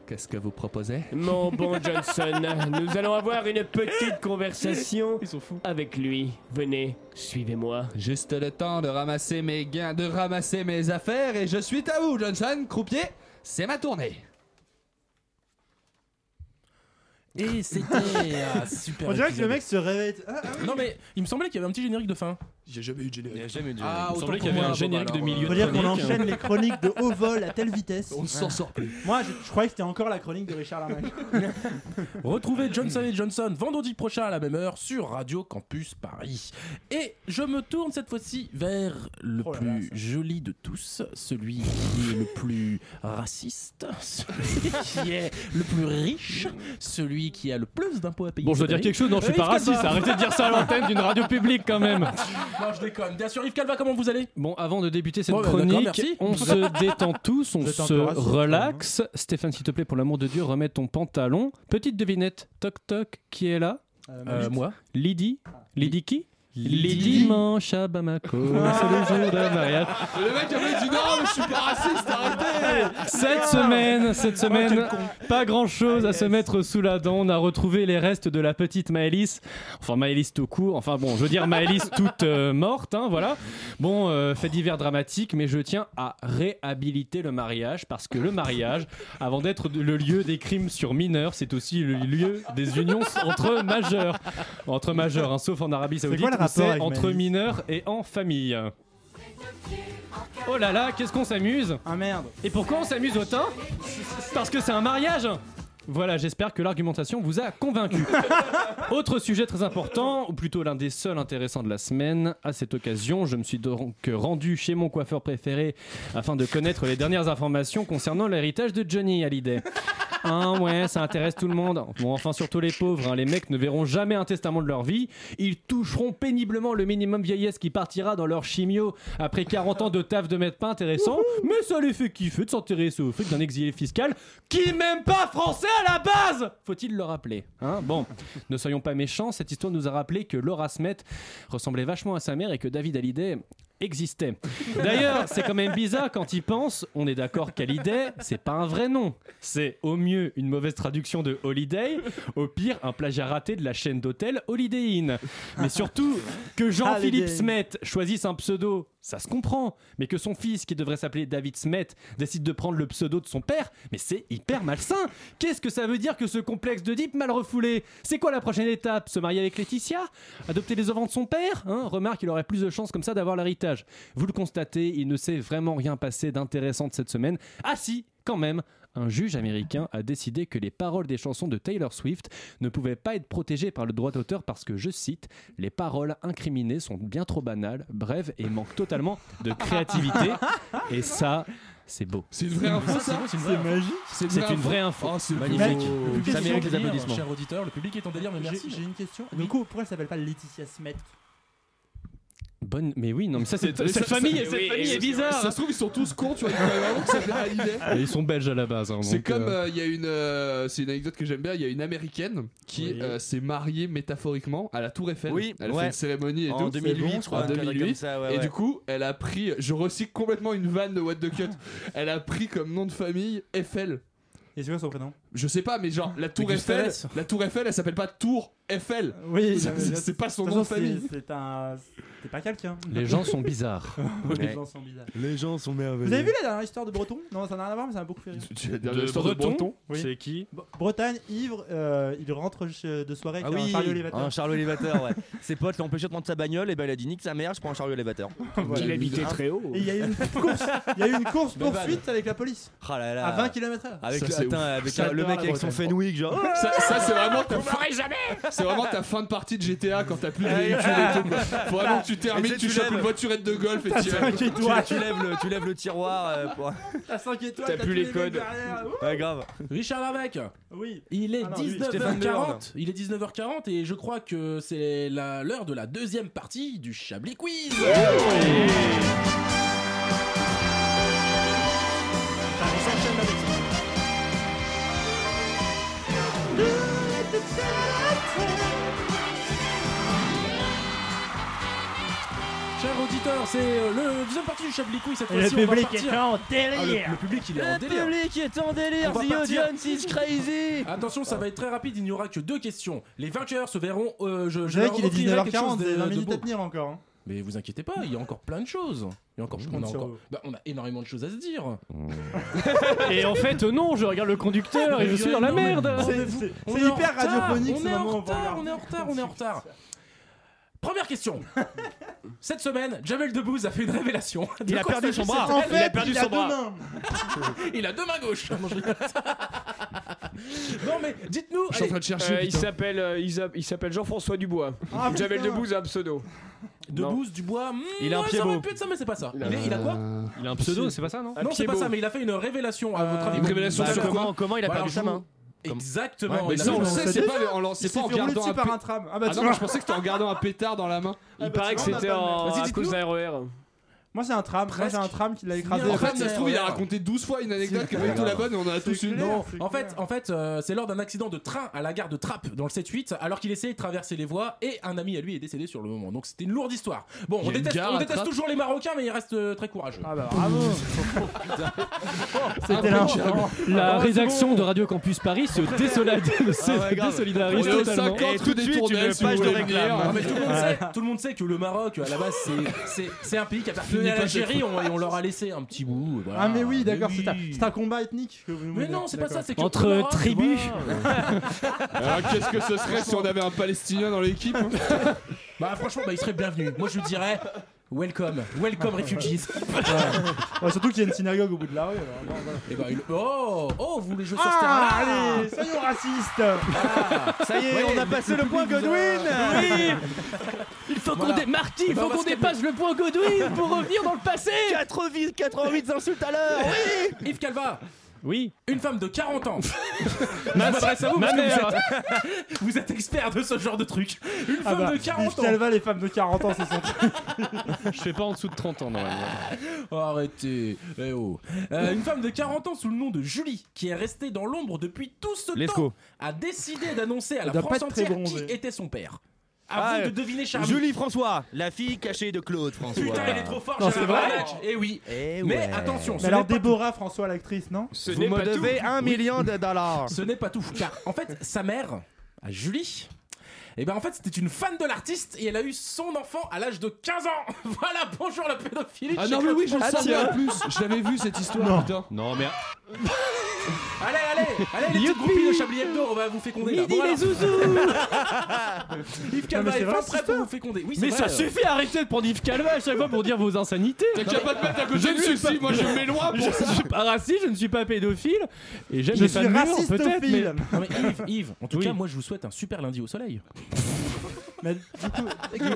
Qu'est-ce que vous proposez?
Mon bon *laughs* Johnson, nous allons avoir une petite conversation avec lui. Venez, suivez-moi.
Juste le temps de ramasser mes gains, de ramasser mes affaires et je suis à vous, Johnson, croupier. C'est ma tournée.
Et c'était ah, *laughs* super.
On dirait que le mec se réveille. Ah, ah oui.
Non mais il me semblait qu'il y avait un petit générique de fin.
J'ai jamais eu de générique.
Il a jamais eu de
Ah,
Il me semblait qu'il y avait
moi,
un générique
bah,
de
alors,
milieu
Faut
de
dire qu'on enchaîne les chroniques de haut vol à telle vitesse.
On s'en sort plus.
Moi, je, je croyais que c'était encore la chronique de Richard Larnac. *laughs*
Retrouvez Johnson et Johnson vendredi prochain à la même heure sur Radio Campus Paris. Et je me tourne cette fois-ci vers le
Oh là
plus
là,
joli de tous, celui qui est le plus raciste, *laughs* celui qui est le plus riche, celui qui a le plus d'impôts à payer.
Bon, je dois dire quelque chose. Non, je suis
Euh,
pas raciste. Arrêtez de dire ça à l'antenne d'une radio publique quand même. *laughs*
Non, je déconne. Bien sûr, Yves Calva, comment vous allez?
Bon, avant de débuter cette
Bon, bah, d'accord,
chronique,
merci.
on *laughs* se détend tous, on
Vous êtes un
se
peu
relaxe. Stéphane, s'il te plaît, pour l'amour de Dieu, remets ton pantalon. Petite devinette. Toc toc, qui est là?
Euh, Moi
Lydie Lydie qui?
Lydie.
Dimanche à Bamako, *laughs* c'est le jour de mariage.
Le mec avait dit non, mais je suis pas raciste, arrêtez
Cette semaine, cette semaine, pas grand chose à se mettre sous la dent. On a retrouvé les restes de la petite Maëlys. Enfin, Maëlys tout court. Enfin, bon, je veux dire Maëlys *laughs* toute euh, morte, hein, voilà. Bon, euh, fait divers dramatique, mais je tiens à réhabiliter le mariage parce que le mariage, avant d'être le lieu des crimes sur mineurs, c'est aussi le lieu des unions entre majeurs. Entre majeurs, hein, sauf en Arabie Saoudite,
rapport
entre mineurs et en famille. Oh là là, qu'est-ce qu'on s'amuse
Ah merde.
et pourquoi on s'amuse autant Parce que c'est un mariage voilà, j'espère que l'argumentation vous a convaincu. *laughs* Autre sujet très important, ou plutôt l'un des seuls intéressants de la semaine. À cette occasion, je me suis donc rendu chez mon coiffeur préféré afin de connaître les dernières informations concernant l'héritage de Johnny Hallyday. Hein, ouais, ça intéresse tout le monde. Bon, enfin, surtout les pauvres. hein. Les mecs ne verront jamais un testament de leur vie. Ils toucheront péniblement le minimum vieillesse qui partira dans leur chimio après 40 ans de taf de maître pas intéressant. Mais ça les fait kiffer de s'intéresser au fait d'un exilé fiscal qui même pas français à la base Faut-il le rappeler hein? Bon, ne soyons pas méchants. Cette histoire nous a rappelé que Laura Smet ressemblait vachement à sa mère et que David Hallyday existait. D'ailleurs, c'est quand même bizarre quand il pense. On est d'accord qu'Hallyday, c'est pas un vrai nom. C'est au mieux une mauvaise traduction de Holiday, au pire un plagiat raté de la chaîne d'hôtel Holiday Inn. Mais surtout, que Jean-Philippe. Smet choisisse un pseudo, ça se comprend. Mais que son fils, qui devrait s'appeler David Smet, décide de prendre le pseudo de son père, mais c'est hyper malsain. Qu'est-ce que ça veut dire que ce complexe de mal refoulé? C'est quoi la prochaine étape? Se marier avec Laetitia? Adopter les enfants de son père? Hein Remarque, il aurait plus de chances comme ça d'avoir l'héritage. Vous le constatez, il ne s'est vraiment rien passé d'intéressant de cette semaine. Ah si, quand même un juge américain a décidé que les paroles des chansons de Taylor Swift ne pouvaient pas être protégées par le droit d'auteur parce que, je cite, les paroles incriminées sont bien trop banales, brèves et manquent totalement de créativité. Et ça, c'est beau.
C'est une vraie info, ça
C'est une vraie info.
magique.
C'est
une vraie info.
Oh, c'est
Magnifique.
beau.
Le public
Ça
est
mérite les applaudissements.
Cher auditeur, le public est en délire, mais
J'ai
merci.
j'ai une question.
Oui.
Du coup, pourquoi elle s'appelle pas Laetitia Smet
Bonne, mais oui, non, mais ça, c'est *laughs* cette
ça-
famille,
ça-
cette
oui,
famille est bizarre.
Ça se trouve, ils sont tous cons, tu vois. *laughs*
Ils sont belges à la base. hein,
C'est
donc,
comme
euh,
euh, il y a une euh, c'est une anecdote que j'aime bien il y a une américaine qui
Oui.
euh, s'est mariée métaphoriquement à la Tour Eiffel
Oui,
elle a
ouais.
fait une cérémonie et
En
tout
2008,
C'est bon,
je crois,
en
un cadre
2008
comme ça, ouais,
et
ouais.
du coup elle a pris je recycle complètement une vanne de What the Cut elle a pris comme nom de famille Eiffel
Et c'est quoi son prénom?
Je sais pas mais genre la Tour
Mais
Eiffel la Tour Eiffel elle s'appelle pas Tour Eiffel
Oui,
C'est- c'est pas son nom de famille
c'est- un. C'est pas quelqu'un.
Les *laughs* gens sont bizarres.
Les
Ouais.
gens sont bizarres.
Les gens sont merveilleux.
Vous avez vu la dernière histoire de Breton? Non, ça n'a rien à voir, mais ça m'a beaucoup fait rire.
Tu vas dire
De
l'histoire de
Breton, c'est qui?
Bre- Bretagne, ivre, euh, il rentre de soirée
Ah
avec un élévateur.
un chariot élévateur, ouais. Ses potes l'ont empêché de prendre sa bagnole, et ben il a dit nique sa mère, je prends un chariot élévateur. *laughs*
Voilà.
Il habitait très haut.
Il y a eu une course, il y a eu une course *laughs* poursuite avec la police
Ah là là.
à 20 km/h.
Avec, le, avec
J'adore
le mec
la
avec son. Fenwick, genre.
ça, ça, c'est vraiment ta fin c'est vraiment ta fin de partie de GTA quand t'as plus de véhicule et tout quoi. faut vraiment que tu termines
tu
chopes
lèves.
une voiturette de golf et tu
cinq
Tu, lèves le, tu lèves le tiroir euh, pour...
T'as 5 étoiles,
T'as plus les codes.
Ouais, grave.
Richard Larnac,
Oui.
il est
Ah non, lui,
Stéphane Bern.
19h40. Il est 19h40 et je crois que c'est la- l'heure de la deuxième partie du Chablis Quiz. Auditeurs, c'est euh, le deuxième partie du Chablis Quiz cette
Et le
fois-ci. on va
public
partir-
est en
Ah, le,
délire.
le public il est en
Le
délire.
public est en délire,
On
The audience is crazy.
Attention, ça va être très rapide, il n'y aura que deux questions. Les vainqueurs se verront. euh, je,
qu'il est
offrirai quelque
19h40,
chose
vous avez
de-
20
de
minutes à tenir encore. hein.
Mais vous inquiétez pas, il y a encore plein de choses. Il y a encore, on, a encore- bah, on a énormément de choses à se dire.
Et en fait, non, je regarde le conducteur et je suis dans la merde.
C'est- hyper radiophonique,
On est en retard, on est en retard, on est en retard. Première question. *laughs* Cette semaine, Jamel Debbouze a fait une révélation. De
Il a
quoi
perdu son bras.
En fait,
a perdu
il
son
a deux
bras.
mains. *laughs*
Il a deux mains gauches. Non, rigole. non mais dites-nous.
Je suis en train de chercher.
Euh, il
putain.
s'appelle euh, il s'a- il s'appelle Jean-François Dubois.
Ah,
Jamel
putain.
Debbouze a un pseudo.
Debbouze, Dubois. hmm,
Il a un
ouais,
pied
ça aurait
beau.
pu être ça, mais c'est pas ça. Il, est- il a quoi
Il a un pseudo, c'est pas ça, non?
Un
Non, c'est
pied
pas
beau.
ça, mais il a fait une révélation à votre avis.
Une révélation
Bah,
sur
comment, comment il a
Bah,
perdu
alors,
sa
je
main?
Exactement.
Ouais,
Mais ça, on le sait, c'est
pas. s'est
pas en regardant un
par
pé-
un tram. Ah
Ah
bah tu
non, je pensais que c'était en regardant un pétard dans la main.
Il paraît que
tu vois,
c'était
on
en
Vas-y,
à cause d'un RER.
Moi c'est un tram. Moi j'ai un tram qui l'a écrasé.
En fait, ça se trouve, il a raconté 12 fois une anecdote qui
C'est
avait tout la bonne et on en a tous une.
Non, en fait, en fait euh, c'est lors d'un accident de train à la gare de Trappes dans le 7-8, alors qu'il essayait de traverser les voies et un ami à lui est décédé sur le moment. Donc c'était une lourde histoire. Bon,
Il
on
a
déteste, on toujours les Marocains, mais ils restent euh, très courageux.
Ah bah bravo. *laughs* C'était l'instant.
La rédaction de Radio Campus Paris se désolide, se
Ah
désolidarise
est
totalement.
50
Et tout
rue
de
des
suite,
Tournelles,
une
si vous
page de
voulez *laughs*
tout le, monde sait, que le Maroc, à la base, c'est- un pays qui appartenait
Fini
à l'Algérie on- et on leur a laissé un petit bout. voilà.
Ah mais oui d'accord c'est un,
oui.
c'est un combat ethnique que vous nous
Mais
dites.
non, c'est pas ça,
D'accord.
c'est que
Entre tribus.
voilà. *laughs*
Alors qu'est-ce que ce serait si on avait un Palestinien dans l'équipe hein?
Bah franchement, bah, il serait bienvenu. Moi je dirais welcome, welcome refugees. *laughs*
Ouais, surtout qu'il y a une synagogue au bout de la rue. alors, bon, voilà.
Et bah, il- Oh, oh, vous voulez jouer sur ce
Ah
terrain
allez soyons racistes.
Ça y est,
Ouais,
on a passé
le
point Godwin *laughs*
Il faut
Voilà.
qu'on dé... Marty, il
Bah,
faut
on va
qu'on dépasse le point Godwin pour revenir dans le passé
88, 88 insultes à l'heure Oui
Yves Calva,
Oui,
une femme de 40 ans. *laughs*
ma,
Je m'adresse à vous parce que vous êtes, vous êtes expert de ce genre de truc. Une
Ah
femme
bah,
de
Yves
40 ans.
Calva, les femmes de 40 ans, c'est son
Je fais pas en dessous de 30 ans normalement.
Oh, arrêtez. Eh oh. Euh, une femme de 40 ans sous le nom de Julie, qui est restée dans l'ombre depuis tout ce
Let's
temps,
go.
a décidé d'annoncer à la
doit
France
pas être très
entière
bronzée.
qui était son père. À
Ah,
vous de deviner, Charlie.
Julie François, la fille cachée de Claude François.
Putain, il est trop fort,
Non, c'est vrai
barrage. Eh oui.
Eh
Mais
ouais.
attention, ce
Mais alors
n'est pas
Déborah François l'actrice non
Ce
Vous
n'est
me
pas tout.
devez un million de dollars.
Ce n'est pas tout, car en fait, sa mère, à Julie, et ben en fait, c'était une fan de l'artiste et elle a eu son enfant à l'âge de 15 ans. *laughs* voilà, bonjour la pédophilie.
Ah non mais oui, je le
François.
savais en plus. Je l'avais vu cette histoire, putain.
Non mais *laughs*
Allez, allez, allez, les petites groupies de Chablis Hebdo, on va vous féconder là.
Midi
Bon,
les zouzous *laughs*
Yves Calva est
c'est
prêt
ça.
pour vous féconder. Oui, c'est
Mais
vrai,
ça
euh.
suffit, arrêtez de prendre Yves Calva à chaque fois pour dire vos insanités
T'as qu'à pas te mettre à côté
Je
de
ne
lui
suis
aussi,
pas-
moi je m'éloigne
Je
pour ça.
ne suis pas raciste, je ne suis pas pédophile et j'aime
Je
les
raciste
peut-être mais...
Non Yves, Yves, en tout
Oui.
cas, moi je vous souhaite un super lundi au soleil.
Mais du coup,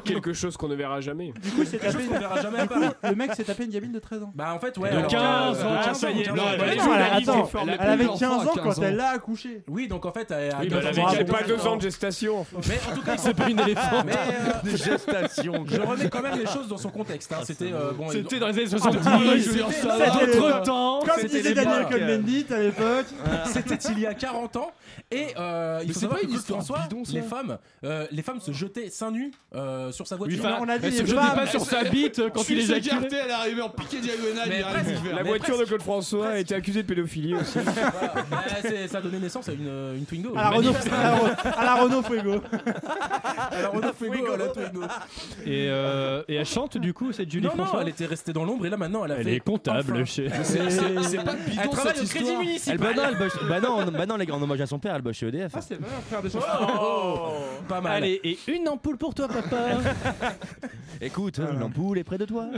Quelque chose qu'on ne verra jamais.
du coup, il s'est tapé
On
une...
verra jamais à
du coup,
Paris.
le mec s'est tapé une gamine de 13 ans.
Bah en fait, ouais.
De
alors,
15 ans,
de 15
ça y est.
15
Non,
ans. ouais.
gens,
elle,
elle
attends, elle,
elle a
avait
plus
15
d'enfant à
ans
15
quand
ans.
elle l'a accouché.
Oui, donc en fait, elle a
Oui, bah,
15
elle
ans.
avait
bravo.
pas deux ans de gestation.
Mais en tout cas, *laughs*
C'est pas une éléphante
Mais euh,
De gestation.
je remets quand même les choses dans son contexte. hein. C'était euh, bon.
C'était dans les années
Ah,
70
Julien,
C'était
ça va.
notre temps
Comme
C'était
disait
les
Daniel
blagues.
Cohn-Bendit à l'époque.
C'était il y a 40 ans et euh, il faut
c'est
savoir
pas
que
une
Claude
histoire
François,
bidon, ça.
les femmes, euh, les femmes se jetaient seins nus euh, sur sa voiture.
enfin,
on a dit
Elle se
les
jetait
femmes.
pas sur sa bite quand il éjaculait
écarté, elle est arrivée en piqué diagonale,
Mais presque.
La
Mais
voiture
presque.
de Claude François a été accusée de pédophilie *laughs* aussi.
Voilà. Bah, c'est- ça a donné naissance à une, une Twingo.
À la Renault, à la, Re- *laughs* à la Renault Fuego.
À la Renault Fuego, à la Twingo.
et, euh, et elle chante du coup cette Julie
Non, non,
François
elle était restée dans l'ombre et là maintenant elle a
Elle
fait.
est comptable
enfin.
chez...
C'est- pas
Elle
bidon
travaille
cette
au crédit
histoire.
Elle,
municipal.
bah, non, elle bosse- bah non, bah non, les grands hommages à son bosse chez EDF.
Ah, c'est vrai, frère choses.
Oh, pas mal.
Allez, et une ampoule pour toi papa *laughs*
Écoute, l'ampoule est près de toi. *laughs*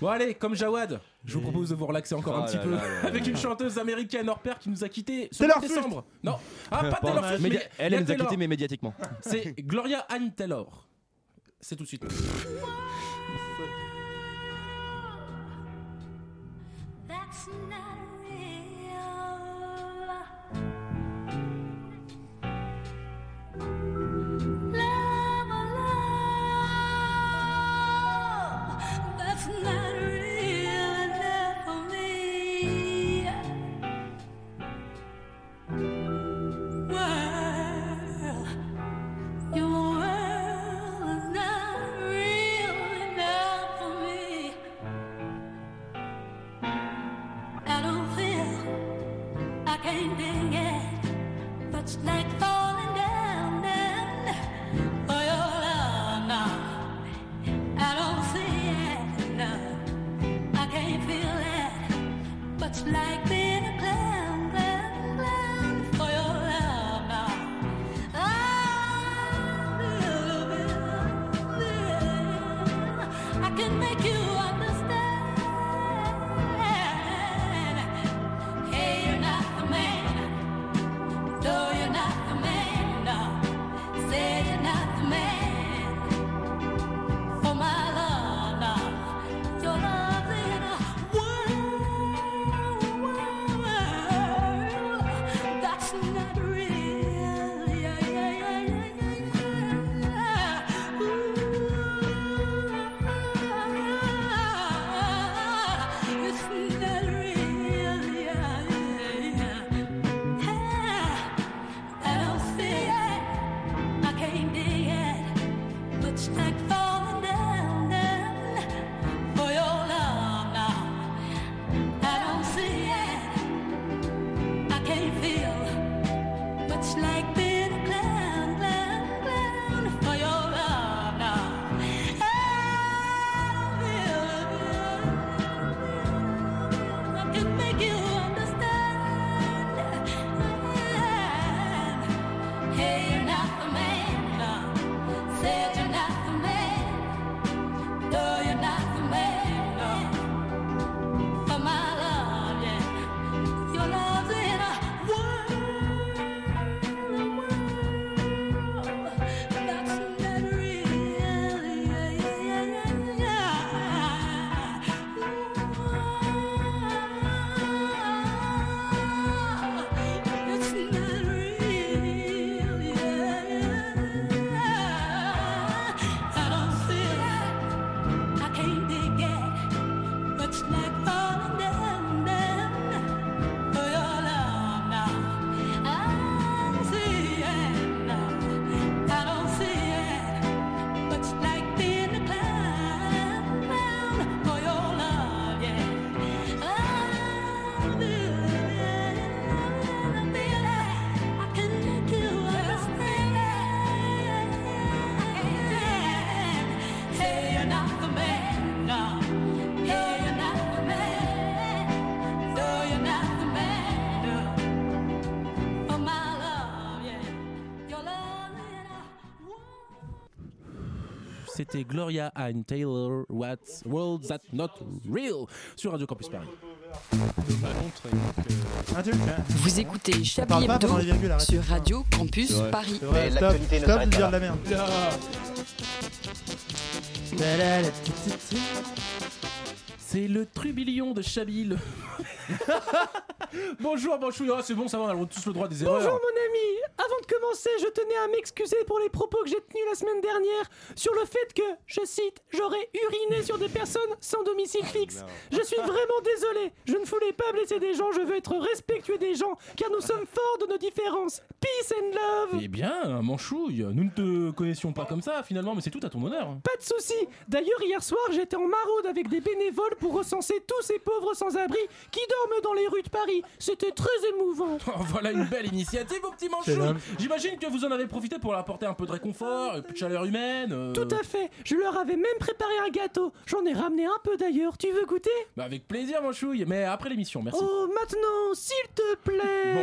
Bon allez, comme Jawad, je vous propose de vous relaxer encore un
Oh
petit
là
peu
là là là. *laughs*
avec une chanteuse américaine hors pair qui nous a quitté ce
Taylor
8
Swift.
décembre. Non, ah pas Taylor Swift,
média-
mais
elle, nous a quittés, mais médiatiquement.
C'est Gloria Anne Taylor. C'est tout de suite.
That's not
C'était Gloria Ann Taylor, What's World That Not Real sur Radio Campus Paris.
Vous écoutez Chablis
pas
Hebdo sur Radio Campus. Paris.
Vrai, stop, stop de dire de la merde.
C'est le trublion de Chabil. *laughs* Bonjour, bonjour, ah, c'est bon, ça va, on a tous le droit des erreurs.
Bonjour mon ami Avant de commencer, je tenais à m'excuser pour les propos que j'ai tenus la semaine dernière sur le fait que, je cite, j'aurais uriné sur des personnes sans domicile fixe. Je suis vraiment désolé. Je ne voulais pas blesser des gens, je veux être respectueux des gens, car nous sommes forts de nos différences. Peace and love
Eh bien, Manchouille, nous ne te connaissions pas comme ça finalement, mais c'est tout à ton honneur.
Pas de souci. D'ailleurs, hier soir, j'étais en maraude avec des bénévoles pour recenser tous ces pauvres sans-abri qui dorment dans les rues de Paris. C'était très émouvant. *laughs*
Oh, voilà une belle initiative, vos petits
C'est
manchouilles
dingue.
J'imagine que vous en avez profité pour leur apporter un peu de réconfort, un peu de chaleur humaine. euh,
Tout à fait. Je leur avais même préparé un gâteau. J'en ai ramené un peu d'ailleurs. Tu veux goûter?
Bah avec plaisir, Manchouille, mais après l'émission, merci.
Oh, maintenant, s'il te plaît.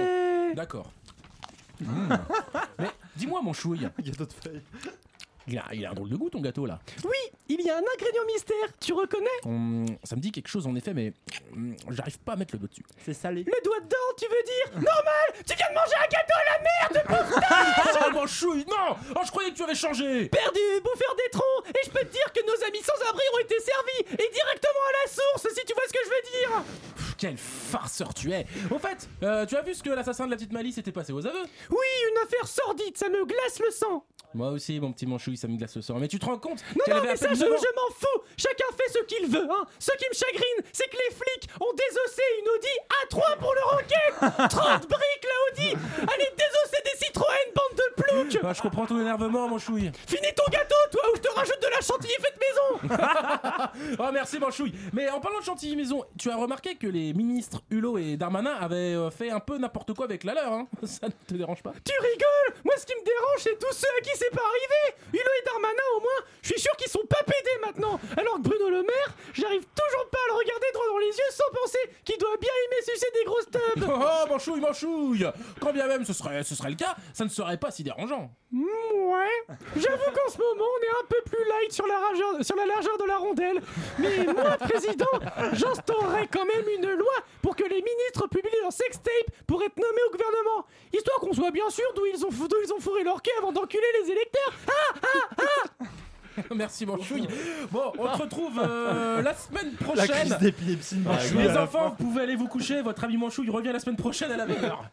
Bon, d'accord. Mmh. mais dis-moi, Manchouille. *laughs*
Gâteau de feuilles.
Il a, il a un drôle de goût ton gâteau là.
Oui, il y a un ingrédient mystère. Tu reconnais?
Hum, ça me dit quelque chose en effet, mais hum, j'arrive pas à mettre le doigt dessus.
C'est salé.
Le doigt dedans, tu veux dire? Normal! Tu viens de manger un gâteau à la merde, *laughs* pauvre
Oh, Manchouille, non! Oh, je croyais que tu avais changé!
Perdu, bouffeur des troncs! Et je peux te dire que nos amis sans-abri ont été servis Et directement à la source, si tu vois ce que je veux dire!
Quel farceur tu es! Au fait, euh, tu as vu ce que l'assassin de la petite Malice était passé aux aveux?
Oui, une affaire sordide, ça me glace le sang
Moi aussi, mon petit Manchouille, ça me glace le sang. Mais tu te rends compte
Non, non, mais ça, je,
9 ans.
je m'en fous. Chacun fait ce qu'il veut, hein. Ce qui me chagrine, c'est que les flics ont désossé une Audi A3 pour le rocket. *laughs* 30 briques, la Audi. Allez, désosser des Citroën, bande de ploucs.
Ah, Je comprends ton énervement, Manchouille.
Finis ton gâteau, toi, ou je te
rajoute de la chantilly faite maison. *laughs*
Oh merci Manchouille Mais en parlant de chantilly maison, tu as remarqué que les ministres Hulot et Darmanin avaient euh, fait un peu n'importe quoi avec la leur, hein. *laughs* Ça ne te dérange pas?
Tu rigoles. Moi, ce qui me dérange, c'est tous ceux à qui c'est pas arrivé. Hulot et Darmanin, au moins, je suis sûr qu'ils sont pas pédés maintenant. Alors que Bruno Le Maire, j'arrive toujours pas à le regarder droit dans les yeux sans penser qu'il doit bien aimer sucer des grosses tubs *laughs*
Oh Manchouille, Manchouille. Quand bien même ce serait, ce serait le cas, ça ne serait pas si dérangeant
Ouais, j'avoue qu'en ce moment on est un peu plus light sur la, largeur, sur la largeur de la rondelle. Mais moi, président, j'instaurerai quand même une loi pour que les ministres publient leur sextape pour être nommés au gouvernement. Histoire qu'on soit bien sûr d'où ils, ont, d'où ils ont fourré leur quai avant d'enculer les électeurs. Ah, ah, ah
Merci Manchouille Bon, on se retrouve euh, la semaine
La
prochaine
crise d'épilepsie de Manchouille
Les
la
enfants, vous pouvez aller vous coucher, votre ami Manchouille revient la semaine prochaine à la même heure.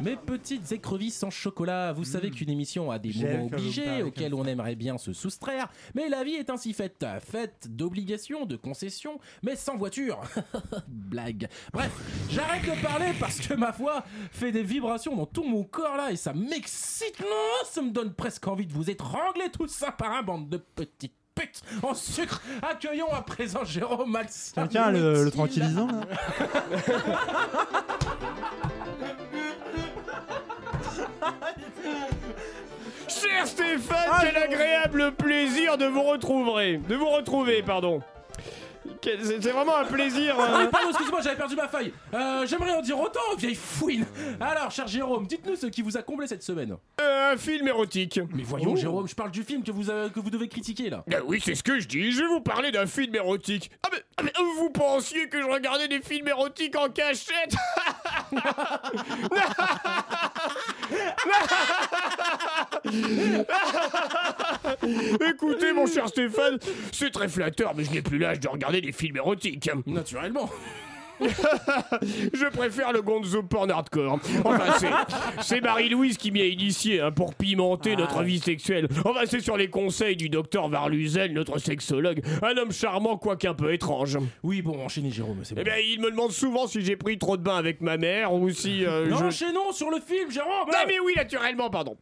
Mes petites écrevisses en chocolat, vous savez qu'une émission a des moments obligés auxquels on aimerait bien se soustraire, mais la vie est ainsi faite, faite d'obligations, de concessions, mais sans voiture. *laughs* Blague. Bref, j'arrête de parler parce que ma foi fait des vibrations dans tout mon corps là et ça m'excite, non Ça me donne presque envie de vous étrangler tout ça par un bande de petites putes en sucre. Accueillons à présent Jérôme Max.
A le, le tranquillisant là *laughs*
Cher Stéphane, quel agréable plaisir de vous retrouver. De vous retrouver, pardon. C'est vraiment un plaisir.
Ah
euh,
oui, pardon, excuse-moi, j'avais perdu ma feuille. Euh, J'aimerais en dire autant, vieille fouine. Alors, cher Jérôme, dites-nous ce qui vous a comblé cette semaine.
euh, un film érotique.
Mais voyons,
Oh.
Jérôme, je parle du film que vous, avez- que vous devez critiquer là.
Ah oui, c'est ce que je dis. Je vais vous parler d'un film érotique. Ah mais, ah, mais, vous pensiez que je regardais des films érotiques en cachette? *laughs* Écoutez, mon cher Stéphane, c'est très flatteur, mais je n'ai plus l'âge de regarder des films érotiques.
Naturellement. *laughs*
Je préfère le gonzo porn hardcore. Enfin, c'est- Marie-Louise qui m'y a initié hein, pour pimenter notre vie sexuelle. Enfin, c'est sur les conseils du docteur Varluzel, notre sexologue. Un homme charmant, quoique un peu étrange.
Oui, bon, enchaînez, Jérôme, c'est bon.
Eh bien, il me demande souvent si j'ai pris trop de bains avec ma mère ou si. euh,
non,
je...
enchaînons sur le film, Jérôme
Ah mais oui, naturellement, pardon.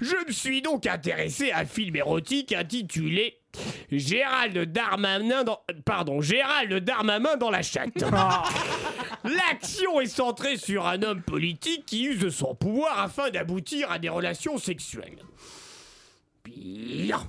Je me suis donc intéressé à un film érotique intitulé Gérald Darmanin dans... Pardon, Gérald Darmanin dans la chatte. *laughs* L'action est centrée sur un homme politique qui use de son pouvoir afin d'aboutir à des relations sexuelles. Bien.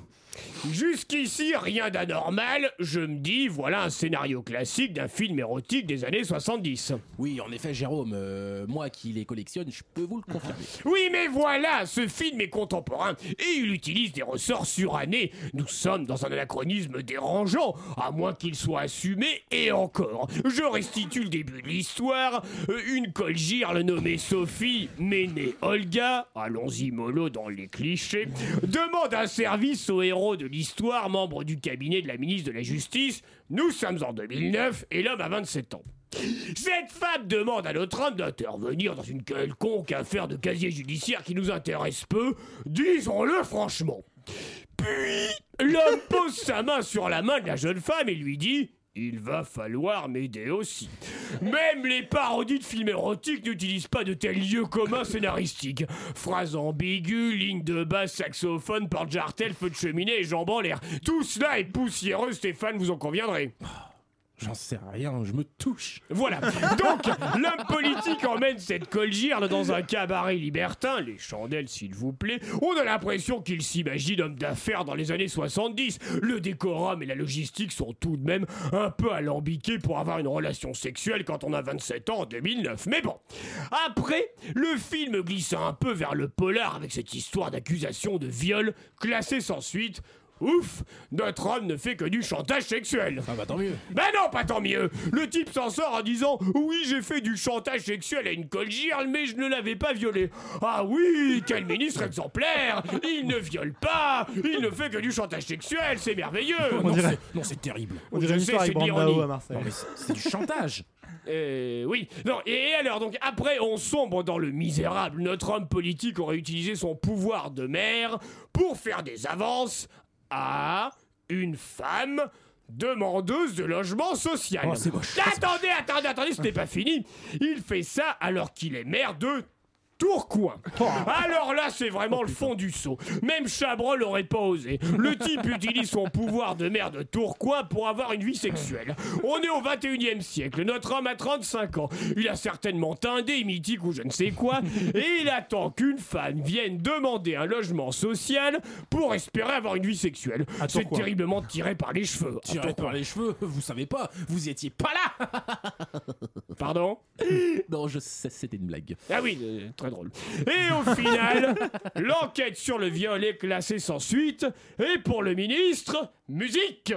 Jusqu'ici, rien d'anormal. Je me dis, voilà un scénario classique d'un film érotique des années 70.
Oui, en effet, Jérôme, euh, moi qui les collectionne, je peux vous le confirmer. *laughs*
Oui, mais voilà, ce film est contemporain et il utilise des ressorts surannés. Nous sommes dans un anachronisme dérangeant, à moins qu'il soit assumé, et encore. Je restitue le début de l'histoire. Euh, Une colgirle nommée Sophie, mais née Olga, allons-y mollo dans les clichés, demande un service au héros de l'histoire, membre du cabinet de la ministre de la Justice. Nous sommes en 2009 et l'homme a 27 ans. Cette femme demande à notre homme d'intervenir dans une quelconque affaire de casier judiciaire qui nous intéresse peu, disons-le franchement. Puis, l'homme pose sa main sur la main de la jeune femme et lui dit il va falloir m'aider aussi. Même les parodies de films érotiques n'utilisent pas de tels lieux communs scénaristiques. Phrases ambiguës, lignes de basse, saxophone, porte-jartel, feu de cheminée et jambes en l'air. Tout cela est poussiéreux, Stéphane, vous en conviendrez.
J'en sais rien, je me touche.
Voilà. Donc, l'homme politique emmène cette colgirle dans un cabaret libertin, les chandelles s'il vous plaît. On a l'impression qu'il s'imagine homme d'affaires dans les années 70. Le décorum et la logistique sont tout de même un peu alambiqués pour avoir une relation sexuelle quand on a 27 ans en 2009. Mais bon. Après, le film glisse un peu vers le polar avec cette histoire d'accusation de viol classée sans suite. Ouf, notre homme ne fait que du chantage sexuel.
Ah bah tant mieux.
Ben non, pas tant mieux. Le type s'en sort en disant oui, j'ai fait du chantage sexuel à une colgirle, mais je ne l'avais pas violée. Ah oui, quel ministre exemplaire Il ne viole pas, il ne fait que du chantage sexuel, c'est merveilleux.
On
non,
dirait-
c'est- non, c'est terrible.
On
Je
dirait une
sais,
histoire
c'est
avec
de
Brandao
l'ironie.
à Marseille.
Non, mais c'est- c'est du chantage. *laughs*
Euh, oui. Non, et alors, donc, après, on sombre dans le misérable. Notre homme politique aurait utilisé son pouvoir de maire pour faire des avances à une femme demandeuse de logement social.
Oh, c'est moche.
Attendez, attendez, attendez, ce n'est pas fini. Il fait ça alors qu'il est maire de Tourcoing. Alors là, c'est vraiment le fond du seau. Même Chabrol aurait pas osé. Le type utilise son pouvoir de maire de Tourcoing pour avoir une vie sexuelle. On est au 21 e siècle. Notre homme a 35 ans. Il a certainement tindé, mythique ou je ne sais quoi. Et il attend qu'une femme vienne demander un logement social pour espérer avoir une vie sexuelle. C'est terriblement tiré par les cheveux.
Tiré par les cheveux, vous savez pas, vous étiez pas là
Pardon?
Non, je sais, c'était une blague.
Ah oui, euh, très drôle. Et au final, *laughs* l'enquête sur le viol est classée sans suite. Et pour le ministre, musique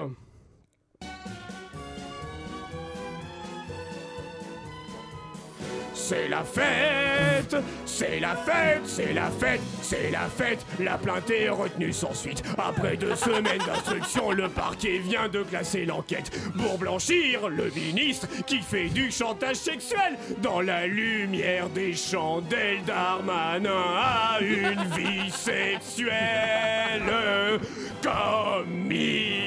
C'est la fête, c'est la fête, c'est la fête, c'est la fête. La plainte est retenue sans suite. Après deux semaines d'instruction, le parquet vient de classer l'enquête pour blanchir le ministre qui fait du chantage sexuel dans la lumière des chandelles. Darmanin a une vie sexuelle comme ministre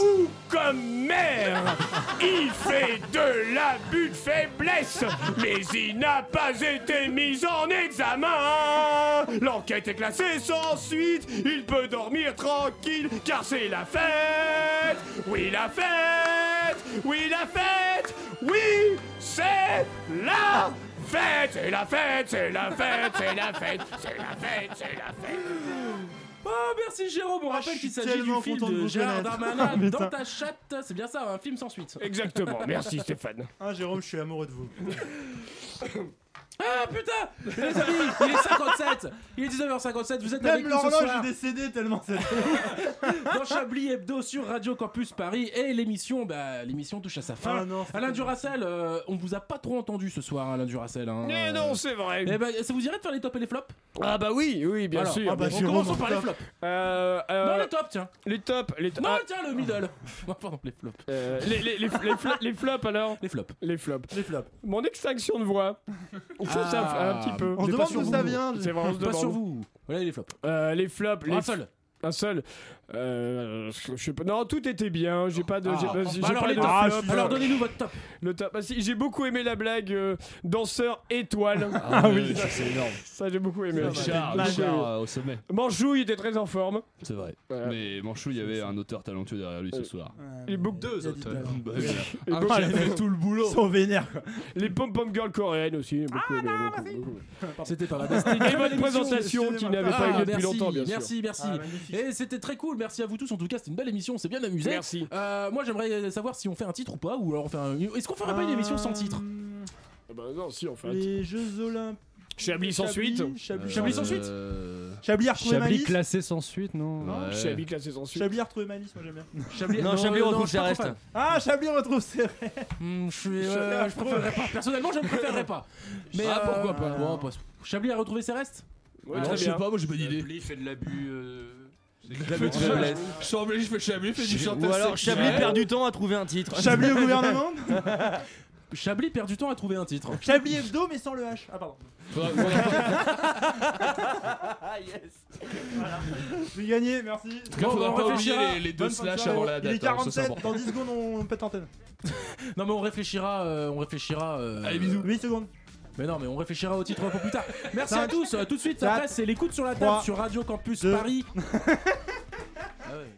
ou comme maire. Il fait de l'abus de faiblesse, mais il n'a pas été mis en examen. L'enquête est classée sans suite, il peut dormir tranquille, car c'est la fête. Oui, la fête. Oui, la fête. Oui, c'est la fête. C'est la fête, c'est la fête, c'est la fête, c'est la fête, c'est la fête.
Oh, merci Jérôme, on rappelle qu'il s'agit du film
de
Gérard. Darmanin
Putain.
dans ta chatte, c'est bien ça, un film sans suite.
Exactement, merci Stéphane.
Ah, Jérôme, je suis amoureux de vous. *laughs*
Ah putain Les amis, il est 57 Il est 19h57, vous êtes avec
Même
nous ce
l'horloge
soir
est décédée tellement c'est. *laughs*
dans Chablis Hebdo sur Radio Campus Paris et l'émission, bah l'émission touche à sa fin.
Ah non, c'est
Alain Duracel, euh, on vous a pas trop entendu ce soir, Alain Duracel. Hein.
Eh non, c'est vrai.
Eh ben, ça vous irait de faire les tops et les flops?
Ah bah oui, oui, bien
Alors,
sûr.
ah bah, on commence par les flops.
Euh, euh,
Non, les tops, tiens.
Les tops, les tops.
Non, tiens, le middle. *laughs* Pardon, les flops.
Euh, les, les, les, les, flo- les flops alors?
Les flops.
Les flops.
Les flops.
Mon extinction de voix. Ça, ça
Ah.
fait un petit peu.
On se demande
pas sur
d'où ça
vous.
vient.
C'est vrai, on se
Pas sur vous. Voilà les flops.
Euh, les flops. Les
Un seul.
Un seul. Euh, je sais pas. Non, tout était bien. J'ai pas de. j'ai
Ah.
pas, j'ai
Bah alors
pas
les
de
tops.
flop.
Alors donnez-nous votre top.
Le top. Ah, si, j'ai beaucoup aimé la blague euh, danseur étoile.
Ah *laughs* oui, ça, c'est énorme.
Ça, j'ai beaucoup aimé.
Richard,
Beaucoup
Richard, euh, au sommet.
Manchouille était très en forme.
C'est vrai.
Voilà.
Mais Manchou, il y avait un auteur talentueux derrière lui ce soir.
Les beaucoup
Deux auteurs. Bah,
Et
Ah, il tout le boulot.
Ils sont vénères quoi.
Les pom pom girls coréennes aussi. Beaucoup aimé, beaucoup, beaucoup.
C'était. C'était une
Et votre présentation qui n'avait
Ah,
pas eu lieu depuis
merci,
longtemps, bien sûr.
Merci, merci.
Ah.
Et c'était très cool. Merci à vous tous. En tout cas, c'était une belle émission. On s'est bien amusé.
Merci.
Euh, moi, j'aimerais savoir si on fait un titre ou pas, ou alors on fait un. Est-ce qu'on ferait pas une émission sans titre?
Ah Bah non, si, en fait.
Les Jeux Olympiques.
Chablis sans suite.
Chablis,
Chablis sans suite
Euh,
Chablis a retrouvé
Chablis
Malice.
classé sans suite, non
Ouais.
Chablis classé sans suite.
Chablis a retrouvé Malice, moi j'aime bien.
Chablis,
Non, Chablis retrouve ses restes.
Ah, Chablis retrouve ses restes.
Hmm, je euh, préférerais pas. Personnellement, je ne préférerais pas. Mais
Ah,
euh,
pourquoi pas?
bon, pas- Chablis a retrouvé ses restes?
Ouais,
non,
très
je sais pas, moi j'ai pas d'idée.
Chablis fait de l'abus. euh,
De faiblesse. Chablis, je fais Chablis, fait du chantage
Ou alors. Chablis perd du temps à trouver un titre.
Chablis au *laughs* gouvernement
Chablis perd du temps à trouver un titre.
Chablis hebdo, mais sans le H. Ah, pardon.
Faudra-
Voilà. *laughs* J'ai gagné, merci.
En tout cas, faudra
on
pas oublier les, les deux
Bonne fin de
slash
soirée.
avant la
Il est
date. hein, ça, c'est
47,
important.
dans 10 secondes on pète l'antenne. *laughs*
Non, mais on réfléchira. euh, on réfléchira. euh,
Allez, bisous.
8 secondes.
Mais non, mais on réfléchira au titre pour plus tard. Merci à tous. Tout de suite, après, c'est l'écoute sur la table sur Radio Campus. Paris. *laughs*